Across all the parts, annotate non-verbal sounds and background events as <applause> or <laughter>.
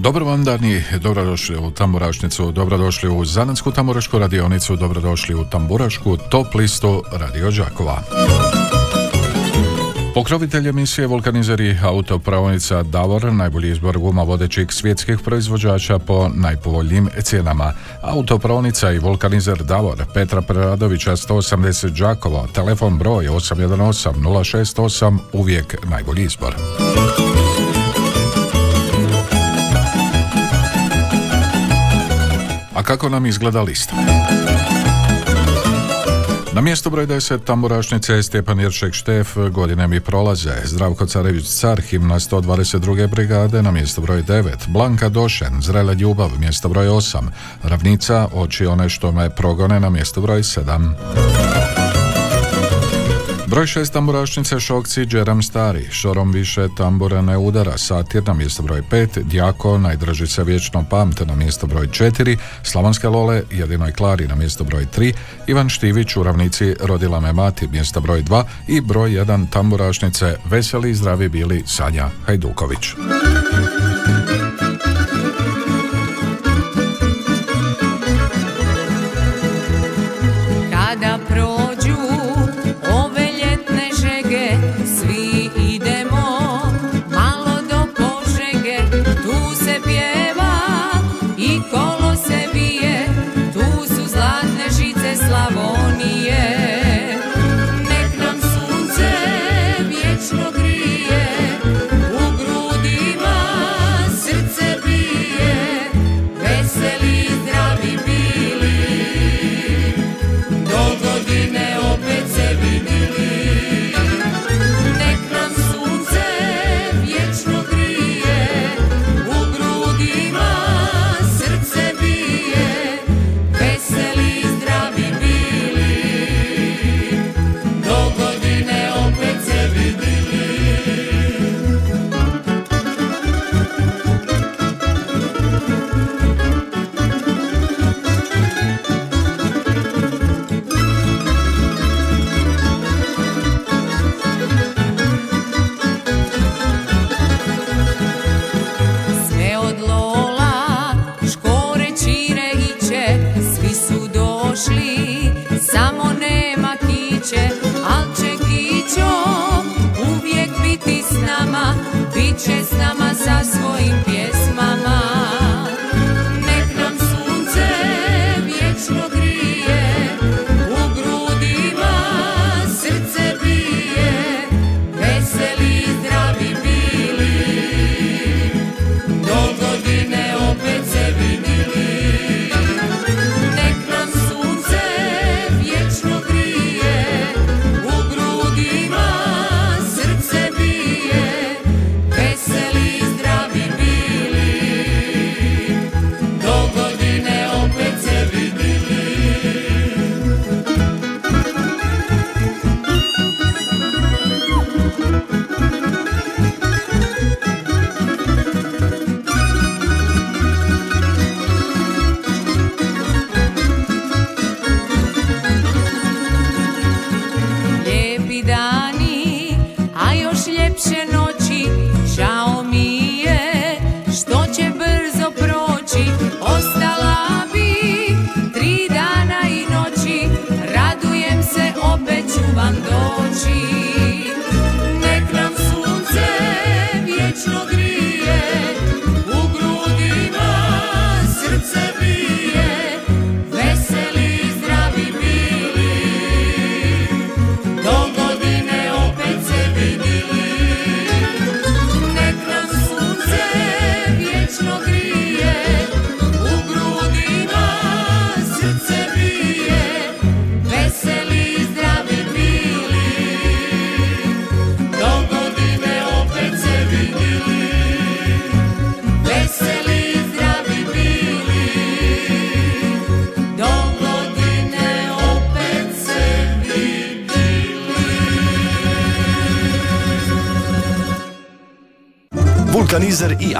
Dobro vam dani, dobrodošli u Tamburašnicu, dobrodošli u Zanansku tamburašku radionicu, dobrodošli u Tamburašku top listu Radio Đakova. Pokrovitelj emisije Vulkanizeri autopravnica Davor, najbolji izbor guma vodećih svjetskih proizvođača po najpovoljnijim cijenama. Autopravnica i vulkanizer Davor, Petra Preradovića 180 Đakovo, telefon broj 818 068, uvijek najbolji izbor. A kako nam izgleda lista? Na mjesto broj 10 tamburašnice je Stjepan Jeršek Štef, godine mi prolaze. Zdravko Carević Car, himna 122. brigade, na mjesto broj 9. Blanka Došen, Zrela ljubav, mjesto broj 8. Ravnica, oči one što me progone, na mjesto broj 7. Broj šest tamburašnice Šokci Džeram Stari, šorom više tambura ne udara, satir na mjesto broj pet, Djako, najdraži se vječno pamte na mjesto broj četiri, Slavonske Lole, jedinoj Klari na mjesto broj tri, Ivan Štivić u ravnici Rodila me mati mjesto broj dva i broj jedan tamburašnice Veseli i zdravi bili Sanja Hajduković.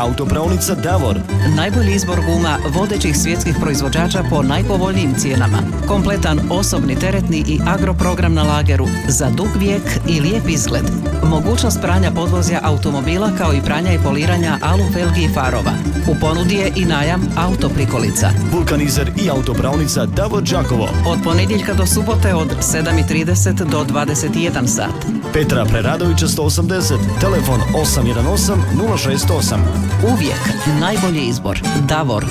Autopravnica Davor. Najbolji izbor guma vodećih svjetskih proizvođača po najpovoljnijim cijenama. Kompletan osobni teretni i agroprogram na lageru za dug vijek i lijep izgled. Mogućnost pranja podvozja automobila kao i pranja i poliranja alu felgi i farova. U ponudi je i najam autoprikolica. Vulkanizer i autopravnica Davor Đakovo. Od ponedjeljka do subote od 7.30 do 21 sat. Petra Preradovića 180, telefon 818 068. Uvijek najbolji izbor. Davor.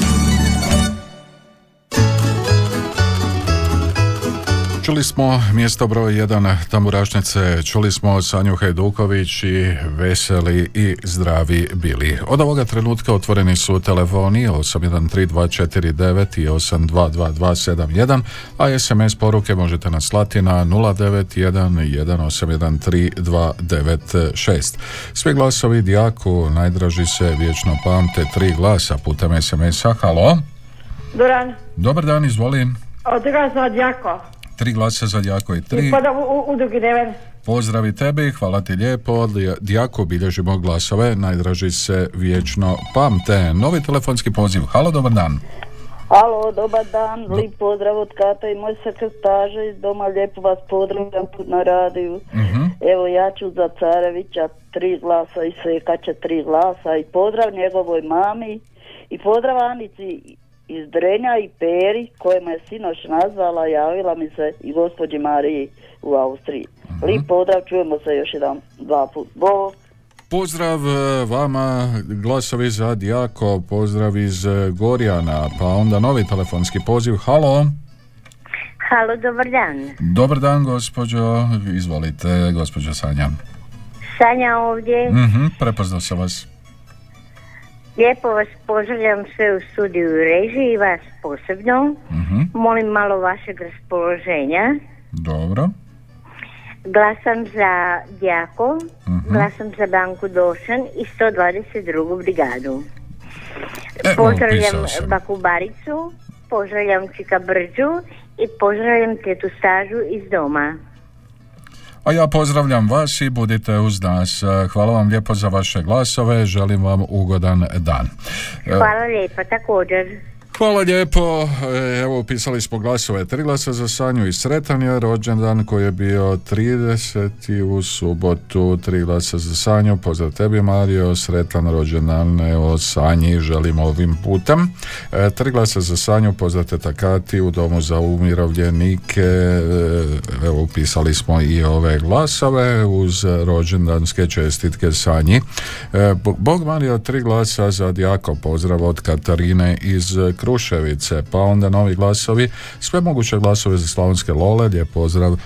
Čuli smo mjesto broj 1 tamburašnice, čuli smo Sanju Hajduković i veseli i zdravi bili. Od ovoga trenutka otvoreni su telefoni 813249 i 822271, a SMS poruke možete nas slati na 091 Svi glasovi Dijaku najdraži se vječno pamte tri glasa putem SMS-a. Halo? Dobar Dobar dan, izvolim. Od Djako. Tri glasa za Djako i tri. I u, u, Pozdravi tebi, hvala ti lijepo. Djako bilježimo glasove, najdraži se vječno pamte. Novi telefonski poziv. Halo, dobar dan. Halo, dobar dan, Do... lijep pozdrav od Kata i moj sekretaža iz doma, lijepo vas pozdravljam na radiju. uh Evo ja ću za Carevića tri glasa i Sekaća tri glasa i pozdrav njegovoj mami i pozdrav Anici iz Drenja i Peri koje me sinoć nazvala, javila mi se i gospođi Mariji u Austriji. uh Lijep pozdrav, čujemo se još jedan dva put. Bog. Pozdrav e, vama, glasovi za Dijako, pozdrav iz e, Gorjana, pa onda novi telefonski poziv. Halo. Halo, dobar dan. Dobar dan, gospođo. Izvolite, gospođo Sanja. Sanja ovdje. Mhm, prepoznao sam vas. Lijepo vas pozdravljam sve u studiju režiji, vas posebno. uh Molim malo vašeg raspoloženja. Dobro. Glasam za Djako, uh glasam za Banku Došan i 122. brigadu. E, pozdravljam Baku Baricu, pozdravljam Čika Brđu i pozdravljam tetu Stažu iz doma. A ja pozdravljam vas i budite uz nas. Hvala vam lijepo za vaše glasove, želim vam ugodan dan. Hvala lijepo, također. Hvala lijepo. E, evo, upisali smo glasove. Tri glasa za Sanju i Sretan je rođendan koji je bio 30. u subotu. Tri glasa za Sanju. Pozdrav tebi, Mario. Sretan rođendan. Evo, Sanji želimo ovim putem. E, tri glasa za Sanju. Pozdrav teta Kati u domu za umirovljenike. E, evo, upisali smo i ove glasove uz rođendanske čestitke Sanji. Bog Mario, tri glasa za Djako. Pozdrav od Katarine iz Kruševice, pa onda novi glasovi, sve moguće glasove za Slavonske Lole, lijep pozdrav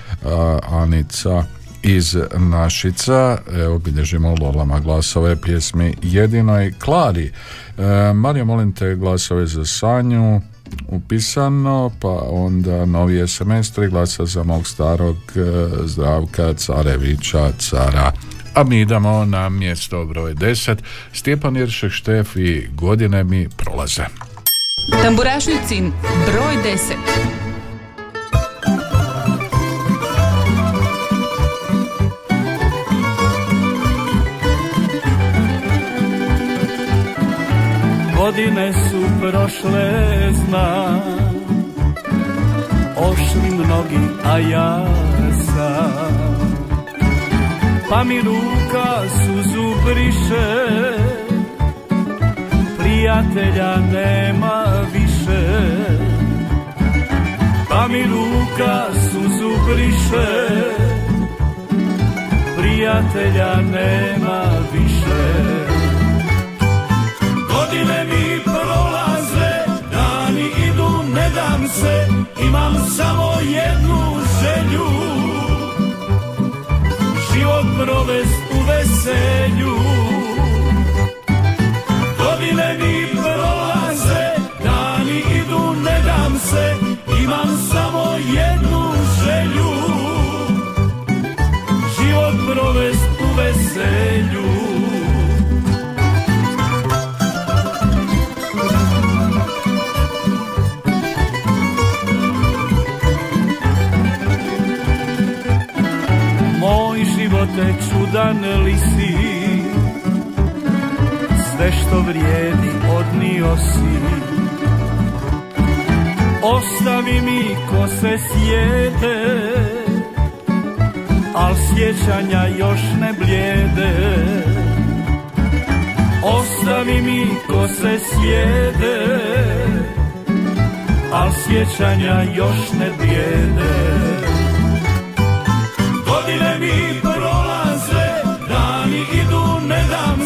Anica iz Našica, evo bilježimo Lolama glasove pjesmi Jedinoj Klari. E, Mario, molim te glasove za Sanju, upisano, pa onda novi SMS, tri glasa za mog starog e, zdravka Carevića, cara. A mi idemo na mjesto broj 10. Stjepan Jeršek Štef i godine mi prolaze. Tamburašnicin broj 10 Godine su prošle, zna Ošli mnogi, a ja sam. Pa mi ruka suzu briše prijatelja nema više. Pa mi ruka suzu briše. Prijatelja nema više. Godine mi prolaze, dani idu, ne dam se. Imam samo jednu želju. Život provest u veselju Godine mi prolaze, dani idu, ne dam se, imam samo jednu želju. Život provest u veselju. Moj život je čudan sve što vrijedi odnio si. Ostavi mi ko se sjede Al sjećanja još ne blijede. Ostavi mi ko se sjede Al sjećanja još ne blijede. Godine mi prolaze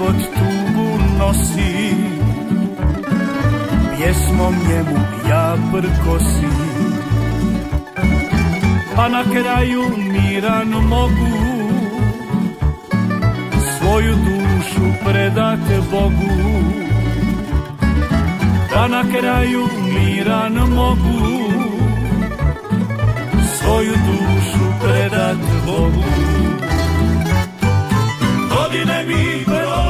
život tugu nosi. Pjesmom njemu ja prkosim Pa na kraju miran mogu. Svoju dušu predat Bogu. Pa na kraju miran mogu. Svoju dušu predat Bogu. Godine mi prolaze,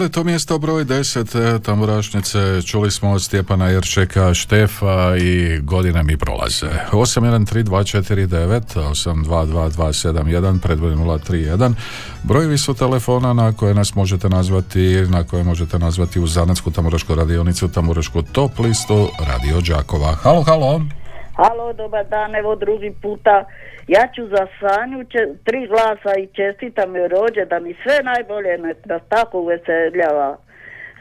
Bilo je to mjesto broj 10 e, tamburašnice, čuli smo od Stjepana Jerčeka, Štefa i godine mi prolaze. 813249, 822271, predvoj 031. Brojevi su telefona na koje nas možete nazvati, na koje možete nazvati u Zanatsku tamburašku radionicu, tamburašku top listu Radio Đakova. Halo, halo. Halo, dobar dan, evo drugi puta. Ja ću za Sanju tri glasa i čestitam joj rođe da mi sve najbolje nas tako uveseljava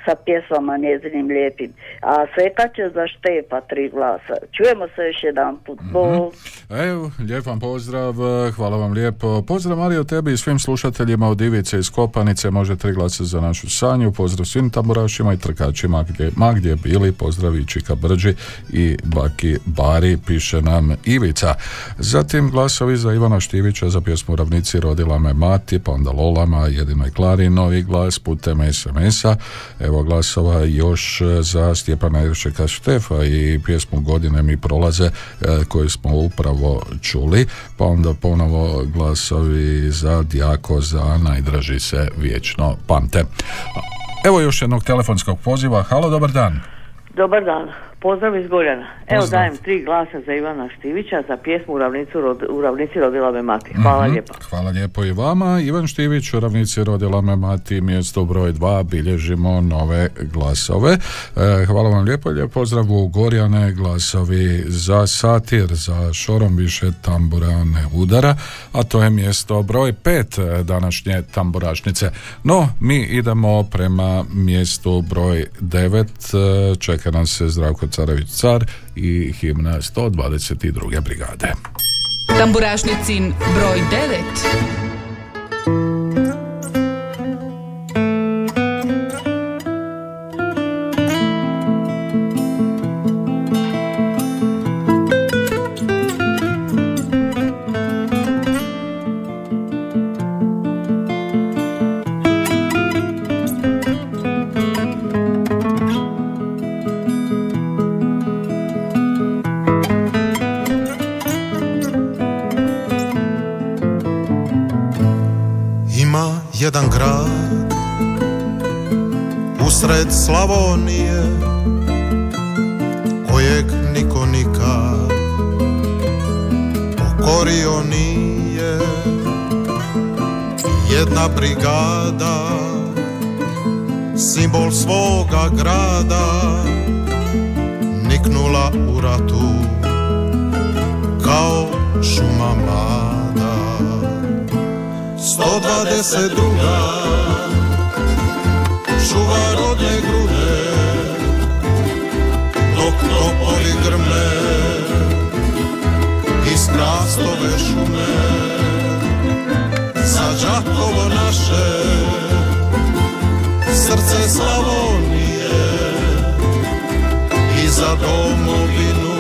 sa pjesmama njezinim lijepim. A Seka će za Štefa tri glasa. Čujemo se još jedan put. Bog. Evo, lijep vam pozdrav, hvala vam lijepo. Pozdrav Mario tebi i svim slušateljima od Ivice iz Kopanice, može tri glasa za našu sanju, pozdrav svim tamburašima i trkačima gdje, ma gdje bili, pozdrav i Čika Brđi i Baki Bari, piše nam Ivica. Zatim glasovi za Ivana Štivića za pjesmu Ravnici rodila me mati, pa onda Lolama, jedino i Klari, novi glas putem SMS-a, evo glasova još za Stjepana Jeršeka Štefa i pjesmu Godine mi prolaze e, koju smo upravo čuli, pa onda ponovo glasovi za Djako za najdraži se vječno pamte. Evo još jednog telefonskog poziva. Halo, dobar dan. Dobar dan, pozdrav iz Gorjana. Evo Pozdrav. dajem tri glasa za Ivana Štivića za pjesmu u, ravnicu, rod, u ravnici rodila me mati. Hvala Mhm. lijepa. Hvala lijepo i vama. Ivan Štivić, u ravnici rodila me mati, mjesto broj 2, bilježimo nove glasove. E, hvala vam lijepo, lijep pozdrav u Gorjane, glasovi za satir, za šorom više tambura ne udara, a to je mjesto broj 5 današnje tamburašnice. No, mi idemo prema mjestu broj 9, čeka nam se Zdravko Carević Car i himna 122. brigade. Tamburašnicin broj 9. brigada simbol svoga grada niknula u ratu kao šuma mlada. 122 čuva rodne grude dok topovi grme iz krastove šume Đakovo naše srce Slavonije i za domovinu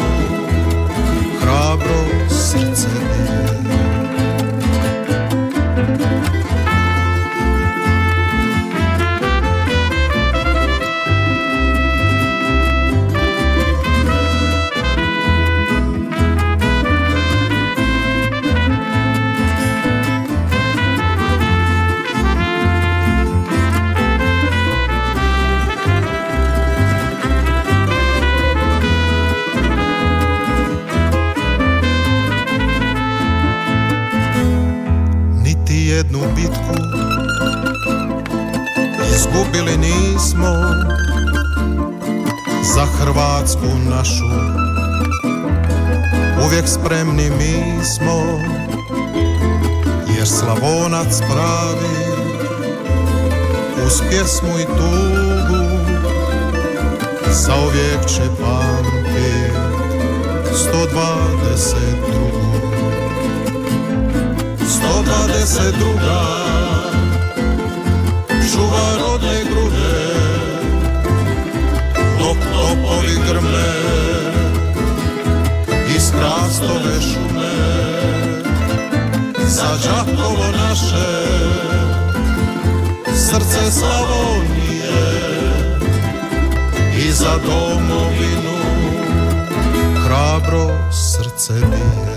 hrabro srce bije. Hrvatsku našu. Uvijek spremni mi smo jer Slavonac pravi uz pjesmu i tugu zauvijek će pamtit 122 122 grme iz krastove šume. Za Đakovo naše srce Slavonije i za domovinu hrabro srce bije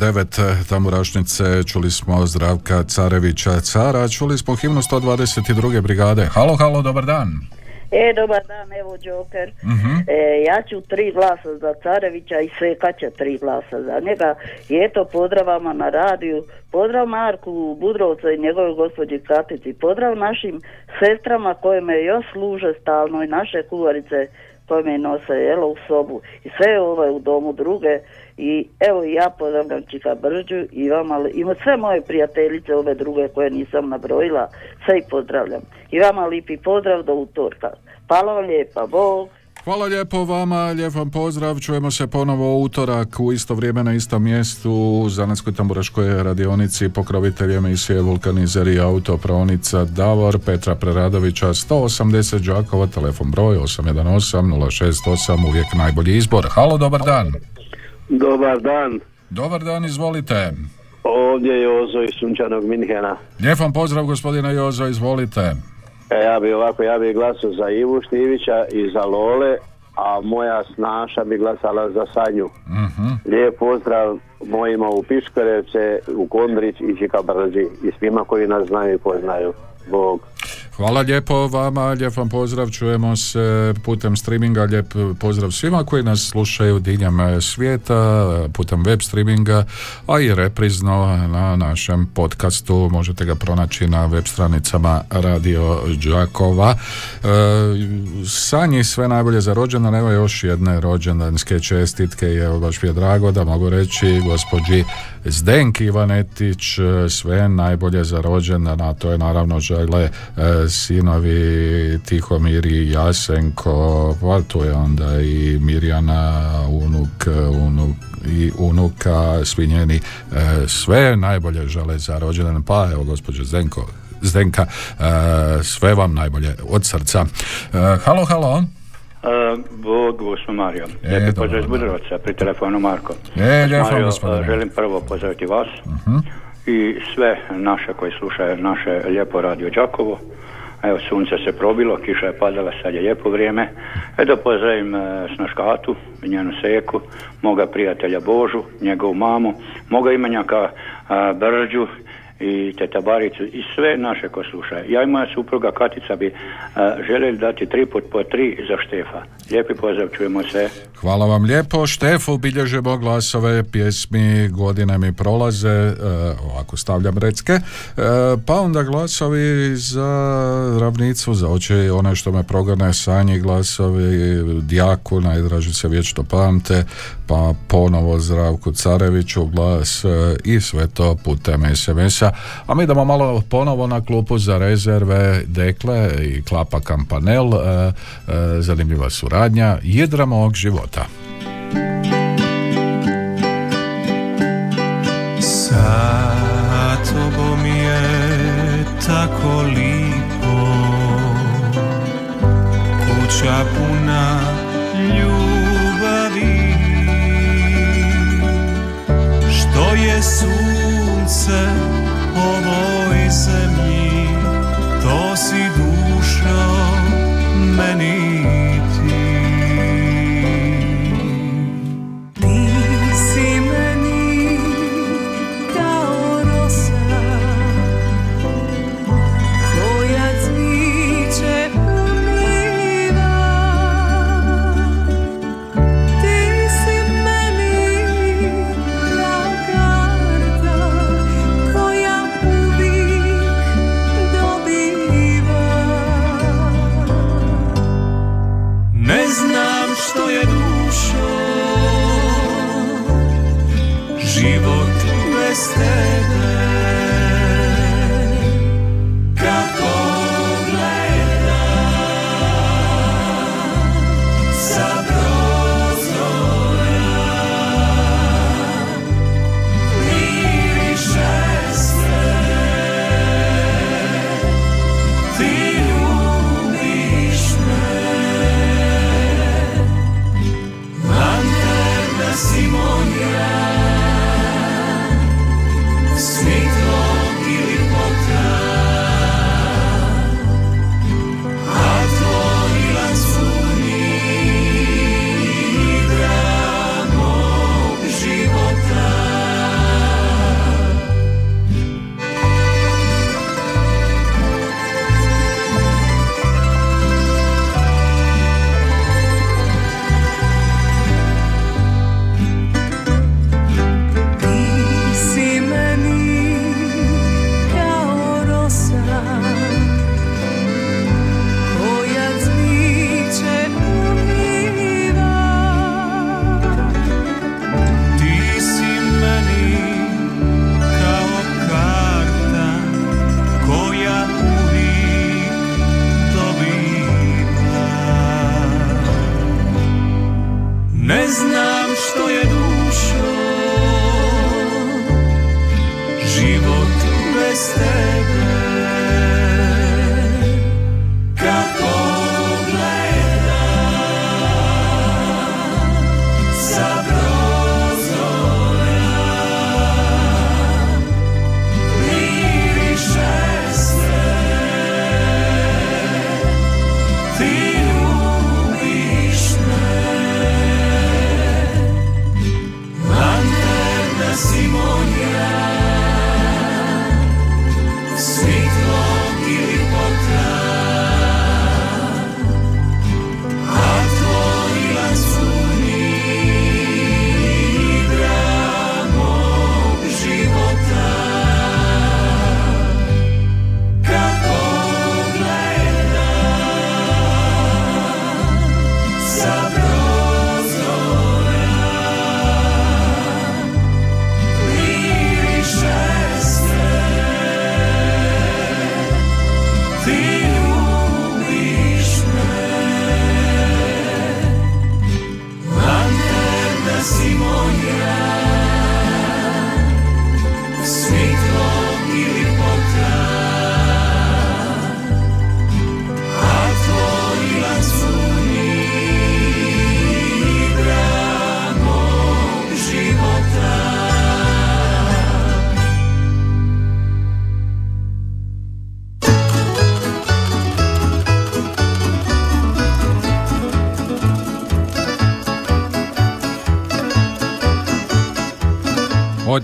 9 eh, tamorašnice čuli smo Zdravka Carevića Cara, čuli smo himnu 122. brigade. Halo, halo, dobar dan. E, dobar dan, evo Joker. Uh-huh. E, ja ću tri glasa za Carevića i sve će tri glasa za njega. I eto, pozdravama na radiju. Pozdrav Marku Budrovcu i njegovoj gospođi Katici. Pozdrav našim sestrama koje me još služe stalno i naše kuvarice koje me nose jelo u sobu. I sve ove u domu druge. I evo ja pozdravljam Čika Brđu i vama, li- i sve moje prijateljice ove druge koje nisam nabrojila, sve ih pozdravljam. I vama lipi pozdrav do utorka. Hvala vam lijepa, Bog. Hvala lijepo vama, lijep vam pozdrav, čujemo se ponovo u utorak u isto vrijeme na istom mjestu u Zanetskoj tamburaškoj radionici pokrovitelj emisije Vulkanizer i autopravnica Davor Petra Preradovića 180 Đakova, telefon broj 818 068, uvijek najbolji izbor. Halo, dobar dan. Dobar dan, Dobar dan, izvolite. ovdje je Jozo iz Sunčanog Minhena. Lijep vam pozdrav gospodine Jozo, izvolite. E, ja bi ovako, ja bi glasao za Ivu Štivića i za Lole, a moja snaša bi glasala za Sanju. Mhm. Lijep pozdrav mojima u Piškorevce, u Kondrić i Čika Brđi i svima koji nas znaju i poznaju. Bog. Hvala lijepo vama, lijep vam pozdrav, čujemo se putem streaminga, lijep pozdrav svima koji nas slušaju diljem e, svijeta, putem web streaminga, a i reprizno na našem podcastu, možete ga pronaći na web stranicama Radio Đakova. E, Sanji sve najbolje za rođendan, evo još jedne rođendanske čestitke evo baš mi je drago da mogu reći gospođi Zdenki Ivanetić e, sve najbolje za rođendan, a to je naravno žele e, sinovi Tihomir i Jasenko, pa tu je onda i Mirjana, unuk, unuk i unuka, svi njeni e, sve najbolje žele za rođendan, pa evo gospođo Zdenko, Zdenka, sve vam najbolje od srca. Halo, halo. Uh, Bog vas Mario. E, Lijepi pozdrav iz dobro. Budovaca, pri telefonu Marko. E, vam, Mario, gospodine. uh, želim prvo pozdraviti vas Mhm. i sve naše koji slušaju naše lijepo radio Đakovo. Evo, sunce se probilo, kiša je padala, sad je lijepo vrijeme. E da pozdravim uh, Snaškatu, njenu seku, moga prijatelja Božu, njegovu mamu, moga imenjaka uh, Brđu i teta Baricu i sve naše ko slušaju. Ja i moja supruga Katica bi uh, dati tri put po tri za Štefa. Lijepi pozdrav, čujemo se. Hvala vam lijepo. Štefu bilježimo glasove, pjesmi, godine mi prolaze, e, ovako stavljam recke, e, pa onda glasovi za ravnicu, za oči one što me progone sanji glasovi, Djaku, najdraži se vječno pamte, pa ponovo Zdravku Careviću glas i sve to putem SMS-a. A mi idemo malo ponovo na klupu za rezerve Dekle i Klapa Kampanel, e, e, zanimljiva suradnja, jedra mog života. Sa tobom je tako lipo Kuća puna ljubavi Što je sunce ovoj zemlji. To si dušo meni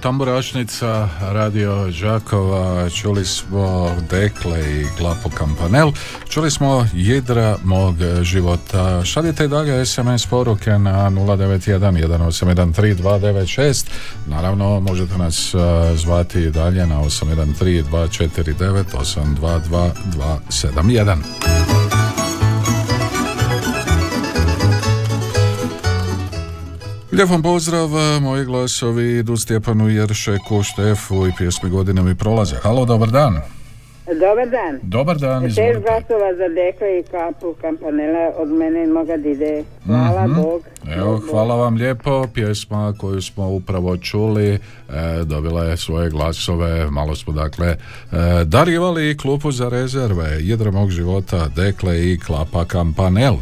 tamburašnica Radio Đakova, čuli smo Dekle i Glapo Kampanel, čuli smo Jedra mog života. Šaljite i dalje SMS poruke na 091 1813 Naravno, možete nas zvati i dalje na 813 249 822 271. Lijep vam pozdrav, moji glasovi idu Stjepanu Jeršeku, Štefu i pjesmi godine mi prolaze. Halo, dobar dan. Dobar dan. Dobar dan, Šest izvolite. glasova za Dekle i kapu kampanela od mene i moga dide. Hvala Mhm. Bog. Evo, hvala vam lijepo. Pjesma koju smo upravo čuli e, dobila je svoje glasove. Malo smo dakle e, darivali klupu za rezerve. Jedra mog života, Dekle i Klapa Kampanel. E,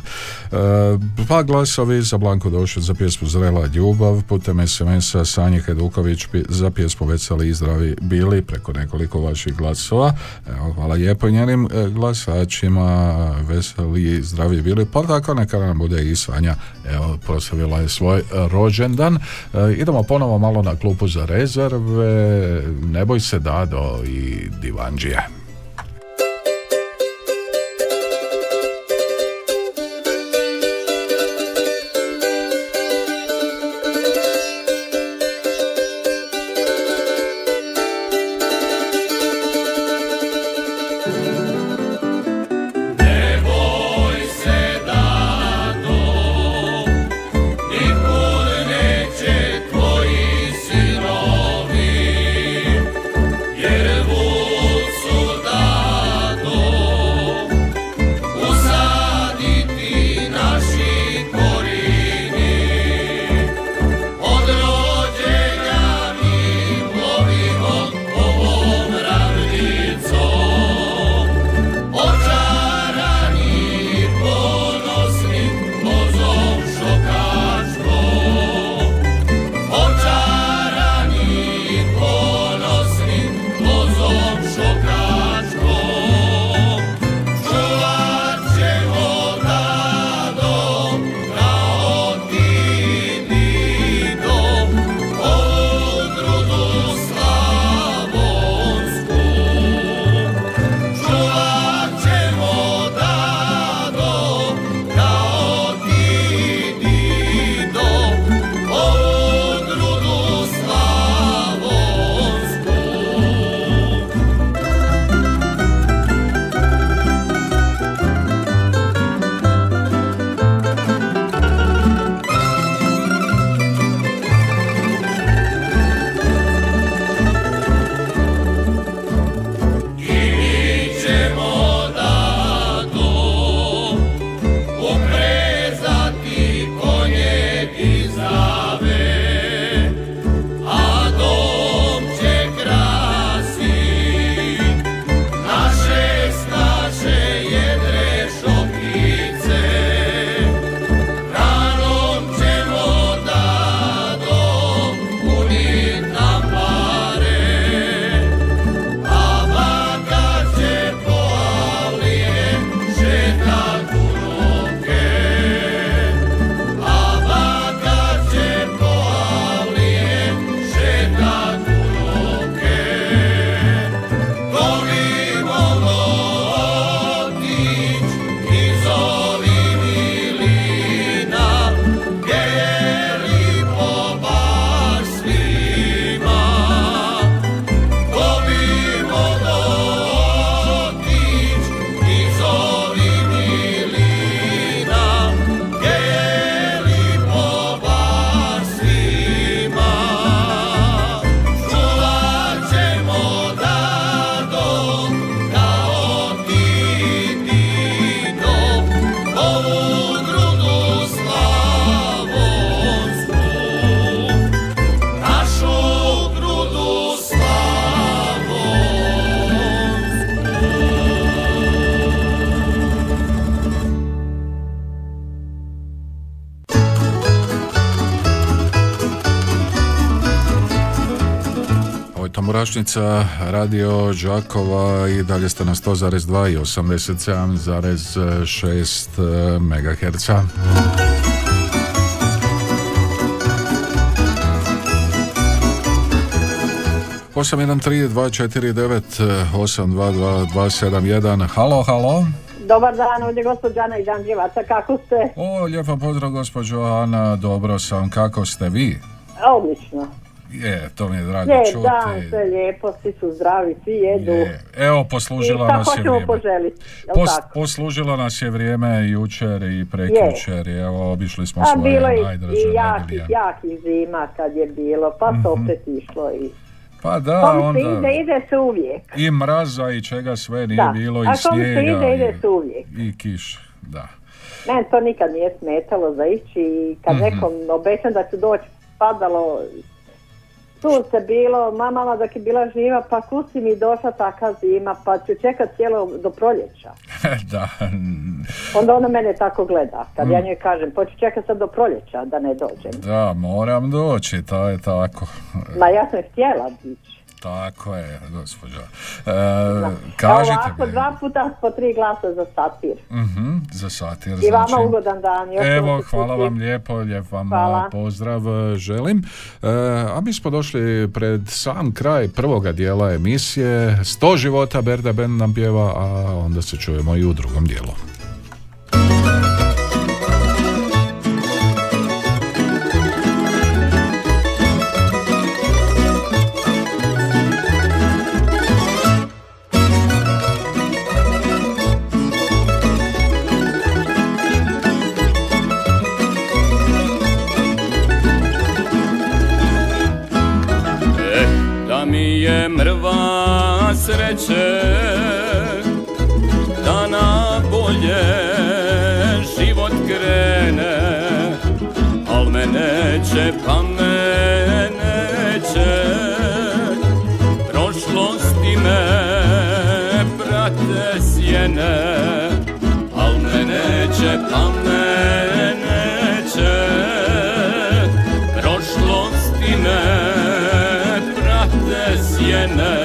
dva glasovi za Blanko Došet za pjesmu Zrela ljubav putem SMS-a Sanje Heduković za pjesmu Veseli i zdravi bili preko nekoliko vaših glasova. Evo, hvala lijepo njenim e, glasačima Veseli i zdravi bili. Pa tako neka nam bude i Sanja evo, proslavila je svoj e, rođendan. E, idemo ponovo malo na klupu za rezerve. Ne boj se Dado i Divanđije. Tamburašnica, Radio Đakova i dalje ste na 100,2 i 87,6 MHz. 813 249 822 271 Halo, halo. Dobar dan, ovdje gospođa Ana iz Andrijevaca, kako ste? O, lijepo pozdrav gospođo Ana, dobro sam, kako ste vi? Odlično. Je, to mi je drago Je, čuti. dan, sve lijepo, svi su zdravi, svi jedu. Je. Evo, poslužilo I nas je vrijeme. poželiti, Pos- tako? poslužilo nas je vrijeme jučer i prekjučer, i evo, obišli smo A svoje bilo je najdraže i jakih, jakih zima kad je bilo, pa se Mhm. opet išlo i... Pa da, Kom se onda ide, ide se uvijek. i mraza i čega sve nije Da. bilo, i A kom se snijega, ide, ide i, se uvijek. i kiš, da. Meni to nikad nije smetalo za ići i kad Mhm. nekom obećam da ću doći, padalo, tu se bilo, mamama dok je bila živa, pa kusi mi došla takva zima, pa ću čekat cijelo do proljeća. <laughs> da, Onda ona mene tako gleda, kad Mm. ja njoj kažem, pa ću čekat sad do proljeća da ne dođem. da, moram doći, to je tako. Ma ja sam htjela ići. Tako je, gospođo. E, Evo kažite ovako, mi. dva puta po tri glasa za satir. Mhm, za satir, I vama znači. ugodan dan. još Evo, hvala vam lijepo, lijep vam Hvala. pozdrav e, želim. E, a mi smo došli pred sam kraj prvoga dijela emisije. Sto života Berda Ben nam pjeva, a onda se čujemo i u drugom dijelu. Amen.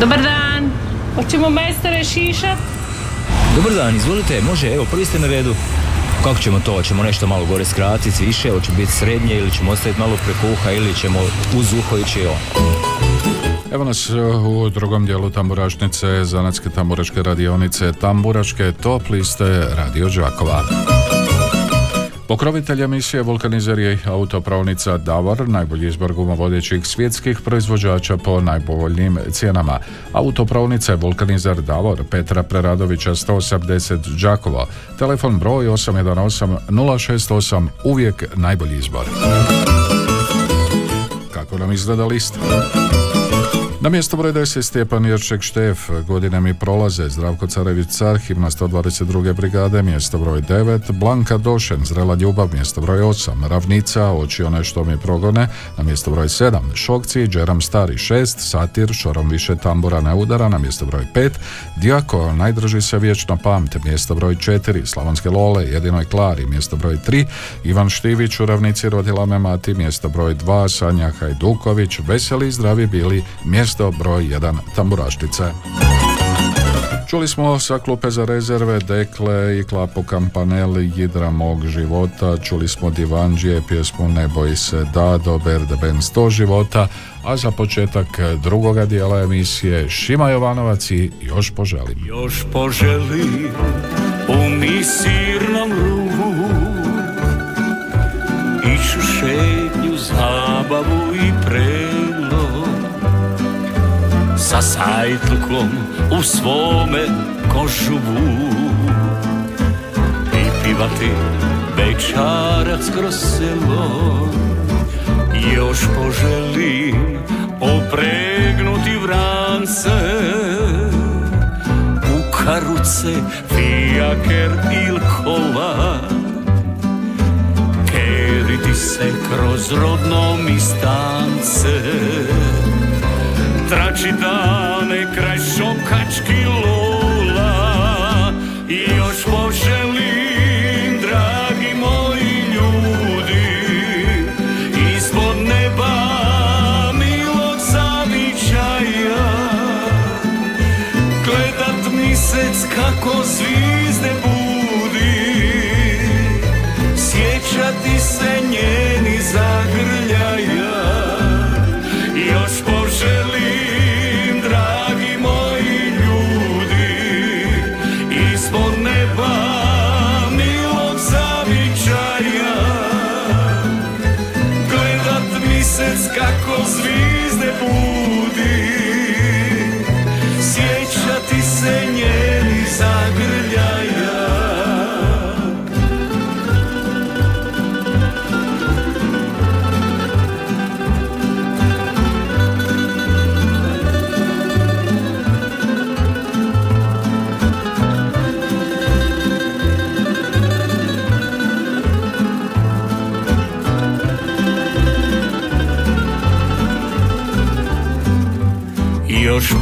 Dobar dan. Hoćemo majstore šišat? Dobar dan, izvolite, može, evo, prvi ste na redu. Kako ćemo to? Hoćemo nešto malo gore skratiti, više, ili će biti srednje, ili ćemo ostaviti malo preko uha, ili ćemo uz uho ići on. Evo nas u drugom dijelu tamburašnice, zanatske tamburaške radionice, tamburaške top liste Radio Đakova. Pokrovitelj emisije vulkanizer je autopravnica Davor, najbolji izbor gumovodećih svjetskih proizvođača po najpovoljnijim cijenama. Autopravnica je vulkanizer Davor, Petra Preradovića 180 Đakovo, telefon broj 818 068, uvijek najbolji izbor. Kako nam izgleda lista? Na mjesto broj 10 Stjepan Jerček Štef, godine mi prolaze, Zdravko Carević Car, himna 122. brigade, mjesto broj 9, Blanka Došen, Zrela ljubav, mjesto broj 8, Ravnica, Oči one što mi progone, na mjesto broj 7, Šokci, Džeram Stari 6, Satir, Šorom više tambura ne udara, na mjesto broj 5, Dijako, Najdrži se vječno pamte, mjesto broj 4, Slavonske Lole, Jedinoj Klari, mjesto broj 3, Ivan Štivić, u Ravnici rodila me mati, mjesto broj 2, Sanja Hajduković, Veseli i zdravi bili, mjesto broj 1 Tamburaštice. Čuli smo sa klupe za rezerve Dekle i Klapu Kampaneli Jidra mog života, čuli smo Divanđije, pjesmu Ne boji se Dado, Berde Ben 100 života, a za početak drugoga dijela emisije Šima Jovanovac i Još poželim. Još poželim u misirnom ruvu Iću šetnju, zabavu i prelo Sa sajtlkom u svome kožuvu I pivati večarac kroz selo. Još poželim opregnuti vrance u karuce, fijaker il kola. Keriti se kroz rodno mi stance Trači dane kraj šokački lola I još poželim, dragi moji ljudi Ispod neba milog zavičaja. Gledat misec kako zvizde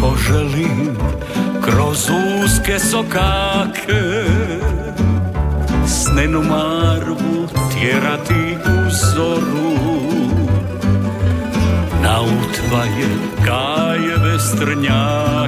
poželim kroz uske sokake. Snenu marvu tjerati u zoru. Na utvaje gajeve strnjake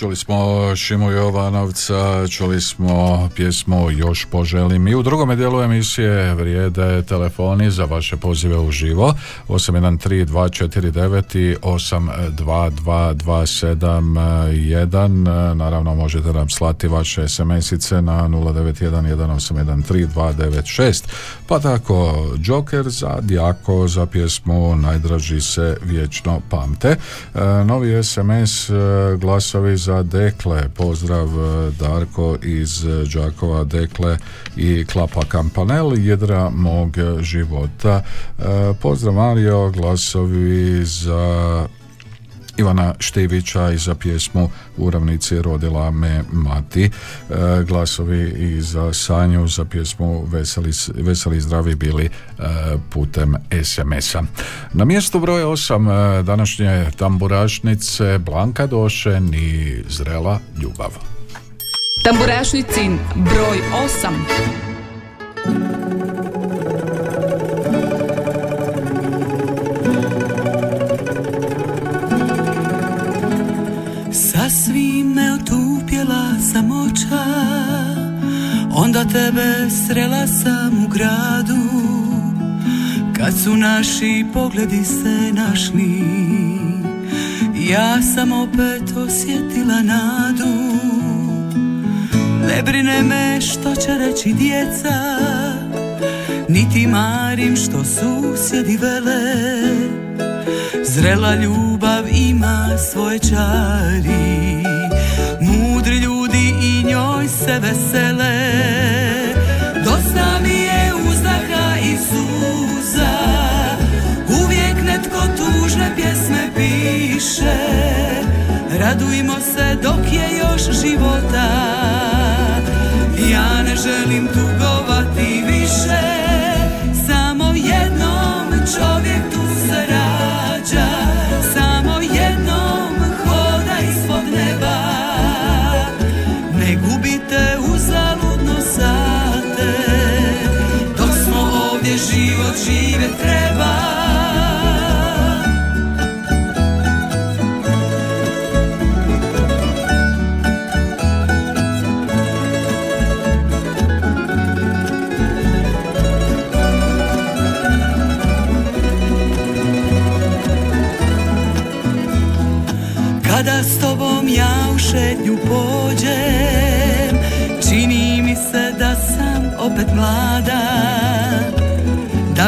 Čuli smo Šimu Jovanovca, čuli smo pjesmu Još poželim. I u drugome dijelu emisije vrijede telefoni za vaše pozive u živo. 813-249 i 822-271 naravno možete nam slati vaše SMS-ice na 091-1813-296 pa tako Joker za Djako za pjesmu Najdraži se vječno pamte. E, novi SMS e, glasovi za Dekle. Pozdrav e, Darko iz Đakova Dekle i Klapa Kampanel jedra mog života. E, pozdrav Mario glasovi za Ivana Štivića i za pjesmu U ravnici rodila me mati. E, glasovi i za Sanju za pjesmu Veseli, veseli zdravi bili e, putem SMS-a. Na mjestu broj 8 e, današnje tamburašnice Blanka Došen i Zrela ljubav. Tamburašnicin broj 8. samoća Onda tebe srela sam u gradu. Kad su naši pogledi se našli Ja sam opet osjetila nadu. Ne brine me što će reći djeca Niti marim što susjedi vele. Zrela ljubav ima svoje čari se vesele. Dosta mi je uzdaha i suza. Uvijek netko tužne pjesme piše. Radujmo se dok je još života. Ja ne želim tugovati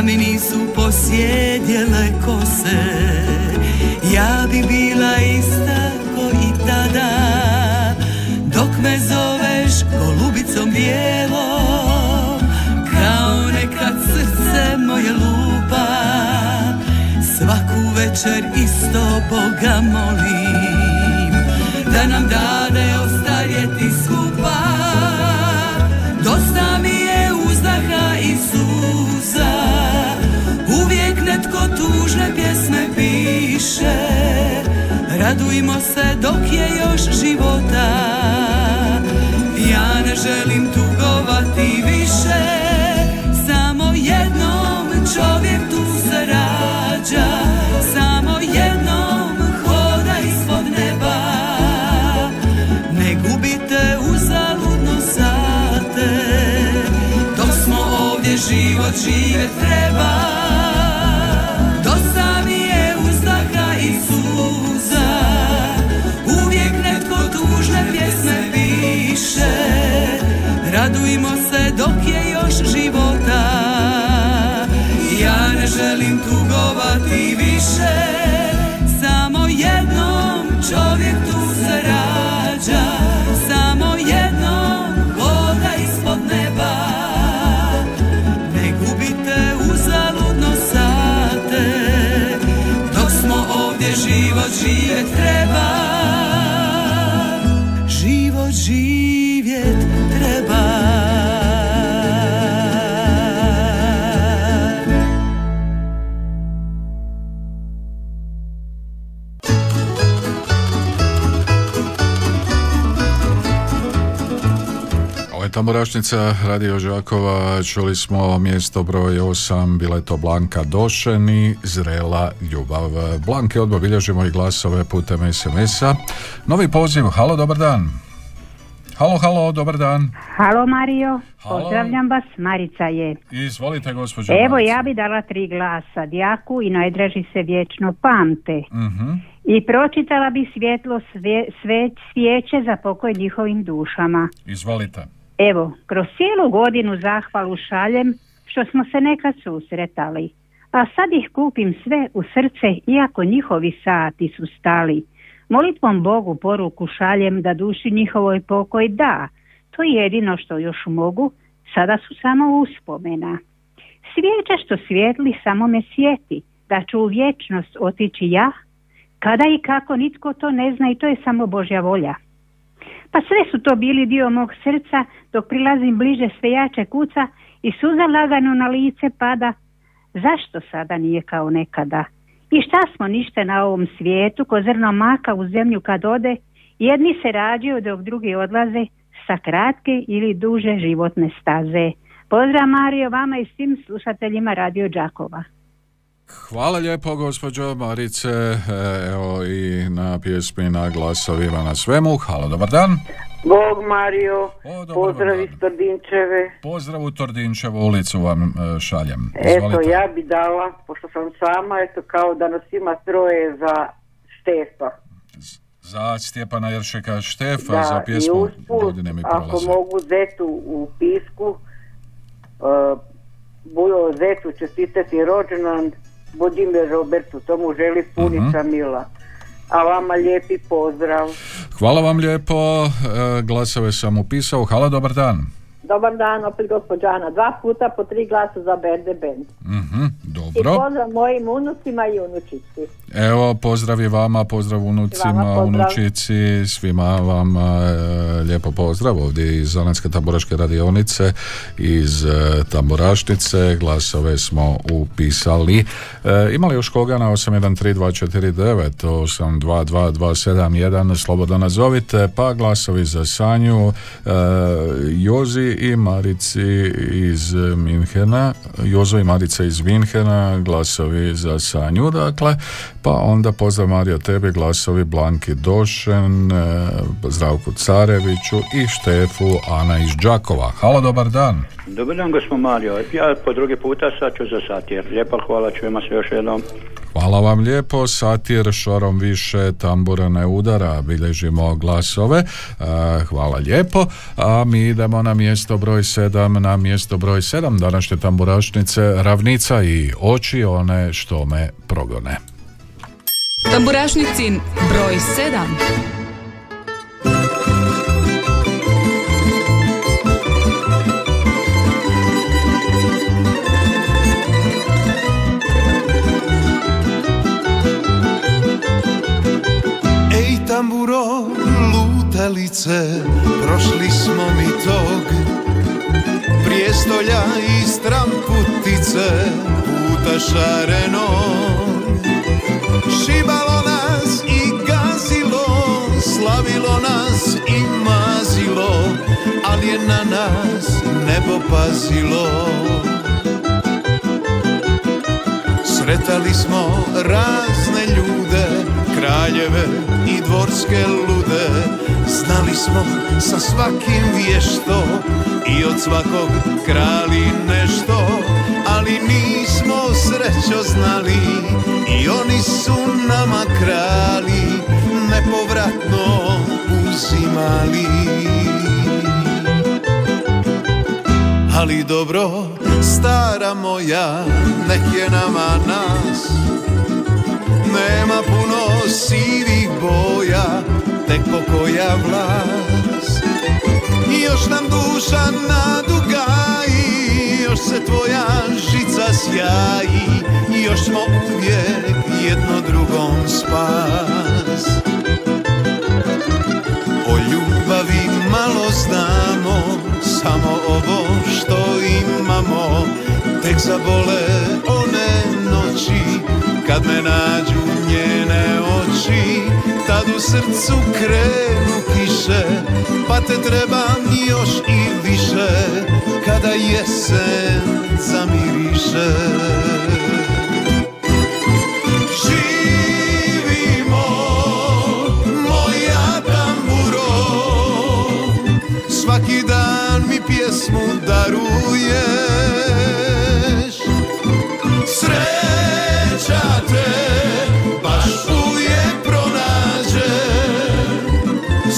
Mi nisu posjedjele kose. Ja bi bila ista ko i tada. Dok me zoveš golubicom bijelom Kao nekad srce moje lupa. Svaku večer isto Boga molim Da nam dade ostarjeti Netko tužne pjesme piše Radujmo se dok je još života. Ja ne želim tugovati više Samo jednom čovjek tu se rađa. Samo jednom hoda ispod neba. Ne gubite uzaludno sate Dok smo ovdje život živjet treba više Samo jednom čovjek tu se rađa. Samo jednom voda ispod neba. Ne gubite uzaludno sate. Dok smo ovdje život žive treba Tamburašnica Radio Žakova, čuli smo mjesto broj 8, bila je to Blanka Došeni, Zrela ljubav. Blanke odmah bilježimo i glasove putem SMS-a. Novi poziv, halo, dobar dan. Halo, halo, dobar dan. Halo Mario, Halo. pozdravljam vas, Marica je. Izvolite, gospođo Evo Marica. ja bi dala tri glasa, Djaku i najdraži se vječno pamte. Mhm. I pročitala bi svjetlo sve, sve svijeće za pokoj njihovim dušama. Izvolite. Evo, kroz cijelu godinu zahvalu šaljem što smo se nekad susretali. A sad ih kupim sve u srce, iako njihovi sati su stali. Molitvom Bogu poruku šaljem da duši njihovoj pokoj da. To je jedino što još mogu, sada su samo uspomena. Svijeća što svijetli samo me sjeti, da ću u vječnost otići ja, kada i kako nitko to ne zna i to je samo Božja volja. Pa sve su to bili dio mog srca, dok prilazim bliže sve jače kuca i suza lagano na lice pada. Zašto sada nije kao nekada? I šta smo nište na ovom svijetu, ko zrno maka u zemlju kad ode, jedni se rađaju dok drugi odlaze sa kratke ili duže životne staze. Pozdrav Mario vama i svim slušateljima Radio Đakova. Hvala lijepo, gospođo Marice. E, Evo i na pjesmi, na glasovima, na svemu. Halo, dobar dan. Bog Mario, dobar pozdrav iz Tordinčeve. Pozdrav u Tordinčevu ulicu vam e, šaljem. Eto, Izvolite. ja bi dala, pošto sam sama, eto kao da nas ima troje za Štefa. Za Stjepana Jeršeka Štefa, Da, za pjesmu usput, Godine mi ako mogu Zetu u pisku, uh, Bujo Zetu čestitati rođendan, Budimir Robertu, to mu želi punica Mhm. Mila. A vama lijepi pozdrav. Hvala vam lijepo, e, glasove sam upisao. Halo, dobar dan. Dobar dan, opet gospođana. Dva puta po tri glasa za Berde Band. Mhm, I dobro. pozdrav mojim unucima i unučici. Evo, pozdrav i vama, pozdrav I vama unucima, pozdrav. unučici, svima vam e, lijepo pozdrav ovdje iz Zanetske tamburaške radionice, iz e, glasove smo upisali. E, ima li još koga na 813249, 822271, slobodno nazovite, pa glasovi za Sanju, e, Jozi i Marici iz Minhena, Jozo i Marica iz Minhena, glasovi za Sanju, dakle, pa onda pozdrav Mario tebi, glasovi Blanki Došen, e, Zdravku Careviću i Štefu Ana iz Đakova. Halo, dobar dan. Dobar dan, gospod Mario. Ja po drugi puta sad ću za satir. Lijepo hvala, čujemo se još jednom. Hvala vam lijepo, satir šorom više tambura ne udara, bilježimo glasove, E, hvala lijepo, a mi idemo na mjesto broj 7, na mjesto broj 7 današnje tamburašnice, ravnica i oči one što me progone. Tamburašnicin broj 7. Tamburo, lutalice, prošli smo mi tog Prijestolja i stramputice, puta šareno. Šibalo nas i gazilo, slavilo nas i mazilo Ali je na nas nebo pazilo. Sretali smo razne ljude, kraljeve i dvorske lude. Znali smo sa svakim vješto i od svakog krali nešto Ali nismo srećo znali i oni su nama krali Nepovratno uzimali. Ali dobro, stara moja, nek je nama nas Nema puno sivih boja, tek pokoja vlas. I još nam duša nadugaji, još se tvoja žica sjaji I još smo uvijek jedno drugom spas. O ljubavi malo znamo, samo ovo što imamo Tek zabole one noći, kad me nađu njene oči Tad u srcu krenu kiše, pa te trebam još i više kada jesen zamiriše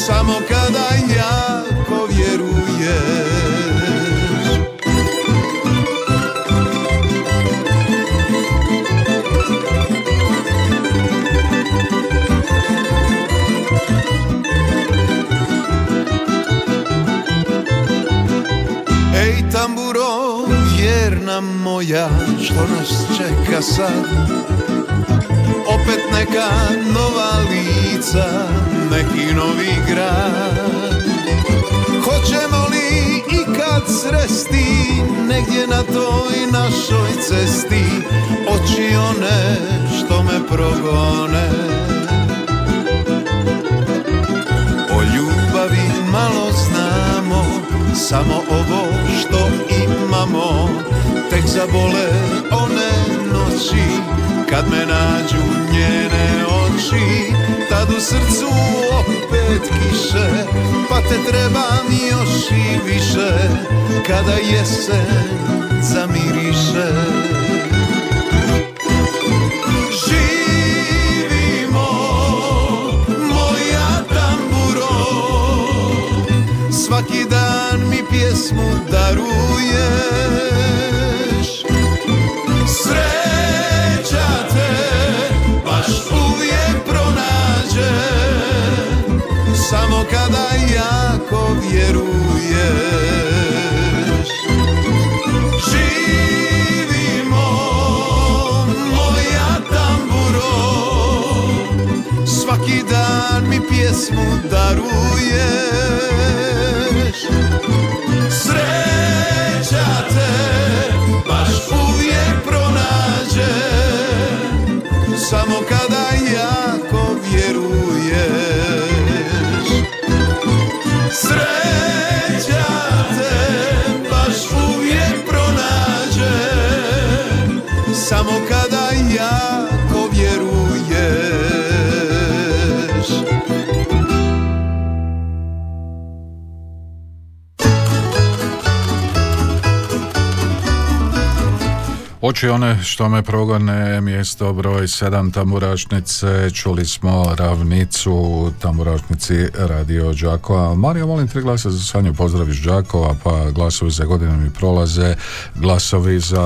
Samo kada jako vjeruješ Ej tamburo, vjerna moja, što nas čeka sad? Opet neka nova lica, neki novi grad. Hoćemo li ikad sresti, negdje na toj našoj cesti, oči one što me progone? O ljubavi malo znamo, samo ovo što imamo Tek zabole one noći Kad me nađu njene oči Tad u srcu opet kiše Pa te trebam još i više Kada jesen zamiriše. Živimo, moja tamburo Svaki dan mi pjesmu daruješ vjeruješ. Živimo, moja tamburo Svaki dan mi pjesmu daruješ Oči one što me progone, mjesto broj 7 Tamburašnice, čuli smo ravnicu Tamburašnici Radio Đakova. Marija, molim tri glasa za Sanju pozdraviš Đakova, pa glasovi za godine mi prolaze, glasovi za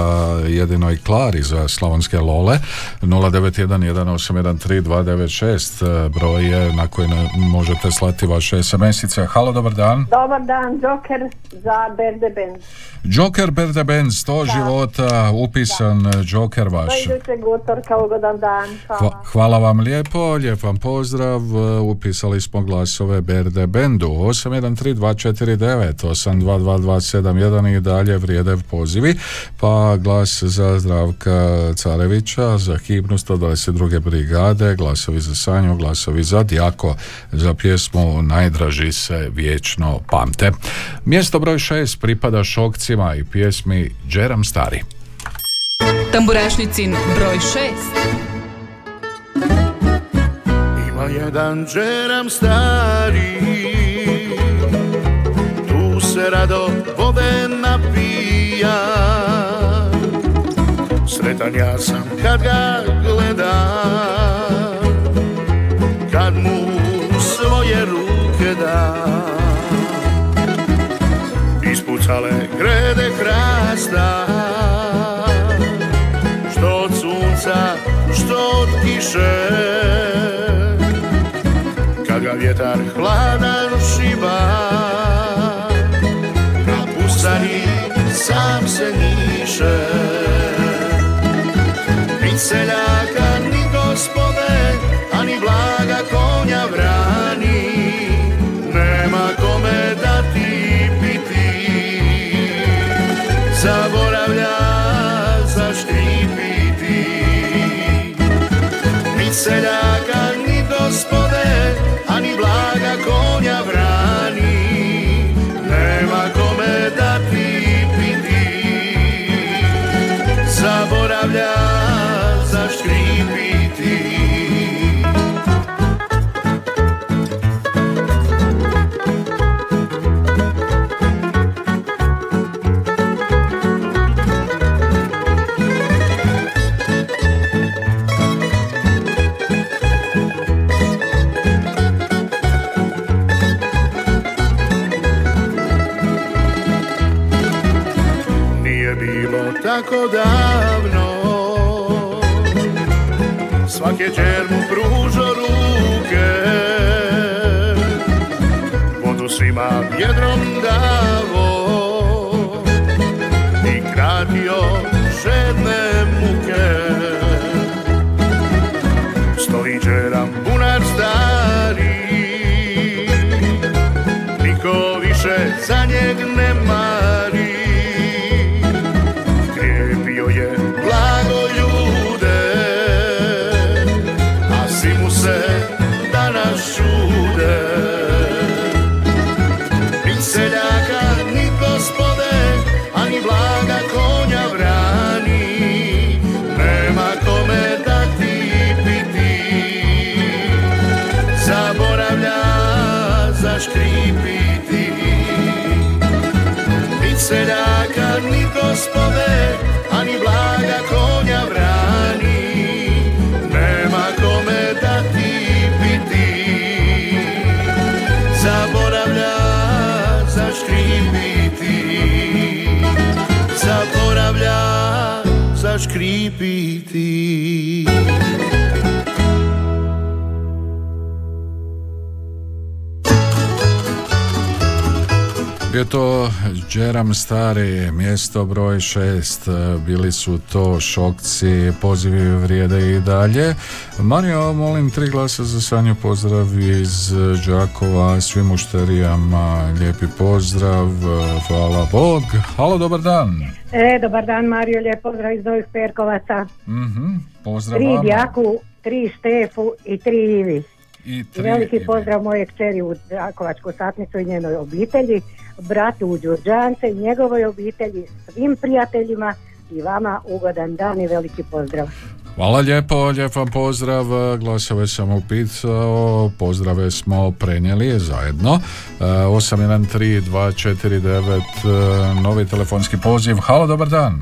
jedinoj Klari, za Slavonske Lole, 0911813 broj je na koji ne možete slati vaše SMS-ice. Halo, dobar dan. Dobar dan, Joker za Berde Band. Joker Berde Band, 100 života, upisan Joker vaš. Do idućeg utorka, ugodan dan. Hvala. Hva- Hvala vam lijepo, lijep vam pozdrav. E, Upisali smo glasove Berde Bendu 813249 822271 i dalje vrijede pozivi. Pa glas za Zdravka Carevića, za himnu 122. brigade, glasovi za Sanju, glasovi za Djako, za pjesmu Najdraži se vječno pamte. Mjesto broj 6 pripada šokcima i pjesmi Džeram Stari. Tamburašnicin broj 6 Ima jedan džeram stari Tu se rado vode napija. Sretan ja sam kad ga gledam Kad mu svoje ruke dam Ispucale grede hrasta od kiše Kad ga vjetar hladan šiba Na sam se niše. Ni seljaka, ni gospode A ni blaga konja vrani Ni tako davno. Svake čer mu pružo ruke. Vodu svima vjedrom davo. I kratio žedne muke. Stoji džeram seljaka, ni gospode Ani blaga konja vrani. Nema kome dati piti. Zaboravlja zaškripiti Zaboravlja zaškripiti Je to Džeram Stari, mjesto broj šest, bili su to šokci, pozivi vrijede i dalje. Mario, molim tri glasa za Sanju, pozdrav iz Đakova, svim mušterijama, lijepi pozdrav, hvala Bog. Halo, dobar dan. E, dobar dan Mario, lijep pozdrav iz Novih Perkovaca. Mhm, pozdrav Tri. Djaku, tri Štefu i tri Ivi. I I tri veliki pozdrav moje kćeri u Đakovačku satnicu i njenoj obitelji, bratu u Đurđance i njegovoj obitelji, svim prijateljima i vama ugodan dan i veliki pozdrav. Hvala lijepo, lijep vam pozdrav, glasove sam upisao, pozdrave smo prenijeli zajedno. E, 813249, e, novi telefonski poziv. Halo, dobar dan.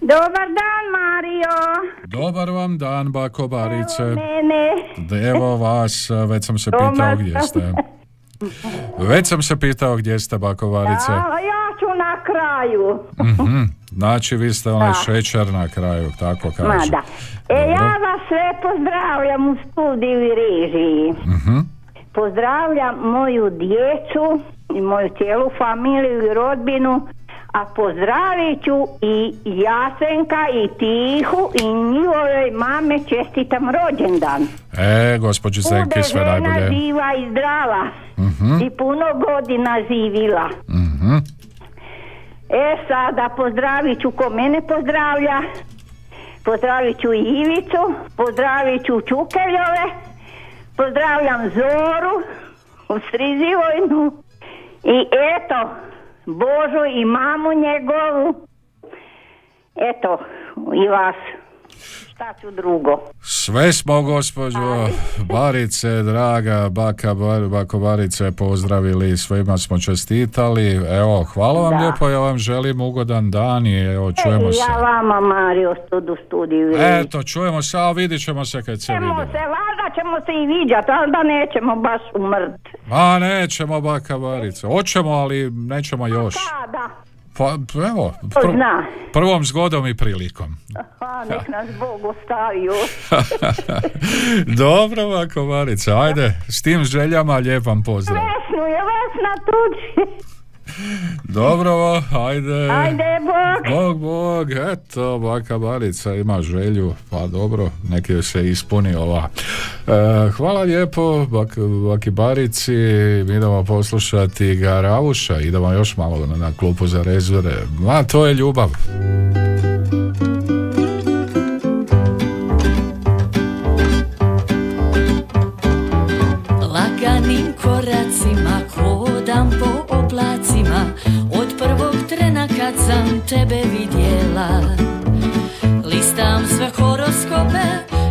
Dobar dan Mario. Dobar vam dan, bako Barice. Mene. Evo vas, već sam se pitao gdje ste. <laughs> Već sam se pitao gdje ste, bako Barice. Ja, ja ću na kraju. Mhm, Znači, vi ste onaj Da. šećer na kraju, tako Ma kažu. da. E, ja vas sve pozdravljam u studiju i režiji. Mhm. Pozdravljam moju djecu i moju cijelu familiju i rodbinu, a pozdravit ću i Jasenka i Tihu i njihove mame čestitam rođendan. E, gospođi Zenki, Bude sve najbolje. živa i zdrava Mhm. i puno godina živila. Mhm. E sada pozdravit ću ko mene pozdravlja, pozdravit ću Ivicu, pozdravit ću Čukeljove, pozdravljam Zoru u Strizivojnu i eto, Božu i mamu njegovu, eto, i vas, šta ću drugo. Sve smo, gospođo <laughs> Barice, draga baka, bako Barice, pozdravili, svima smo čestitali. Evo, hvala vam Da. lijepo, ja vam želim ugodan dan i evo, čujemo E, se. ja vama, Mario, stud u studiju. Eto, čujemo se, a vidit ćemo se kad se vidimo. se, valjda ćemo se i viđati, ali da nećemo baš umrt. Ma nećemo, baka Barice. Hoćemo, ali nećemo još. Kada? Pa, evo, pr- zna. prvom zgodom i prilikom. <laughs> A, nek nas Bog ostavio. <laughs> Dobro, bako Barice, ajde, s tim željama, lijep vam pozdrav. Vesnu je Vesna tuđi. Dobro, ajde. Ajde, Bog. Bog, Bog, eto, baka Barica ima želju, pa dobro, neki se ispuni ova. E, hvala lijepo, bak, baki Barici, mi idemo poslušati Garavuša, idemo još malo na, na klupu za rezure, ma to je ljubav. Tebe vidjela. Listam sve horoskope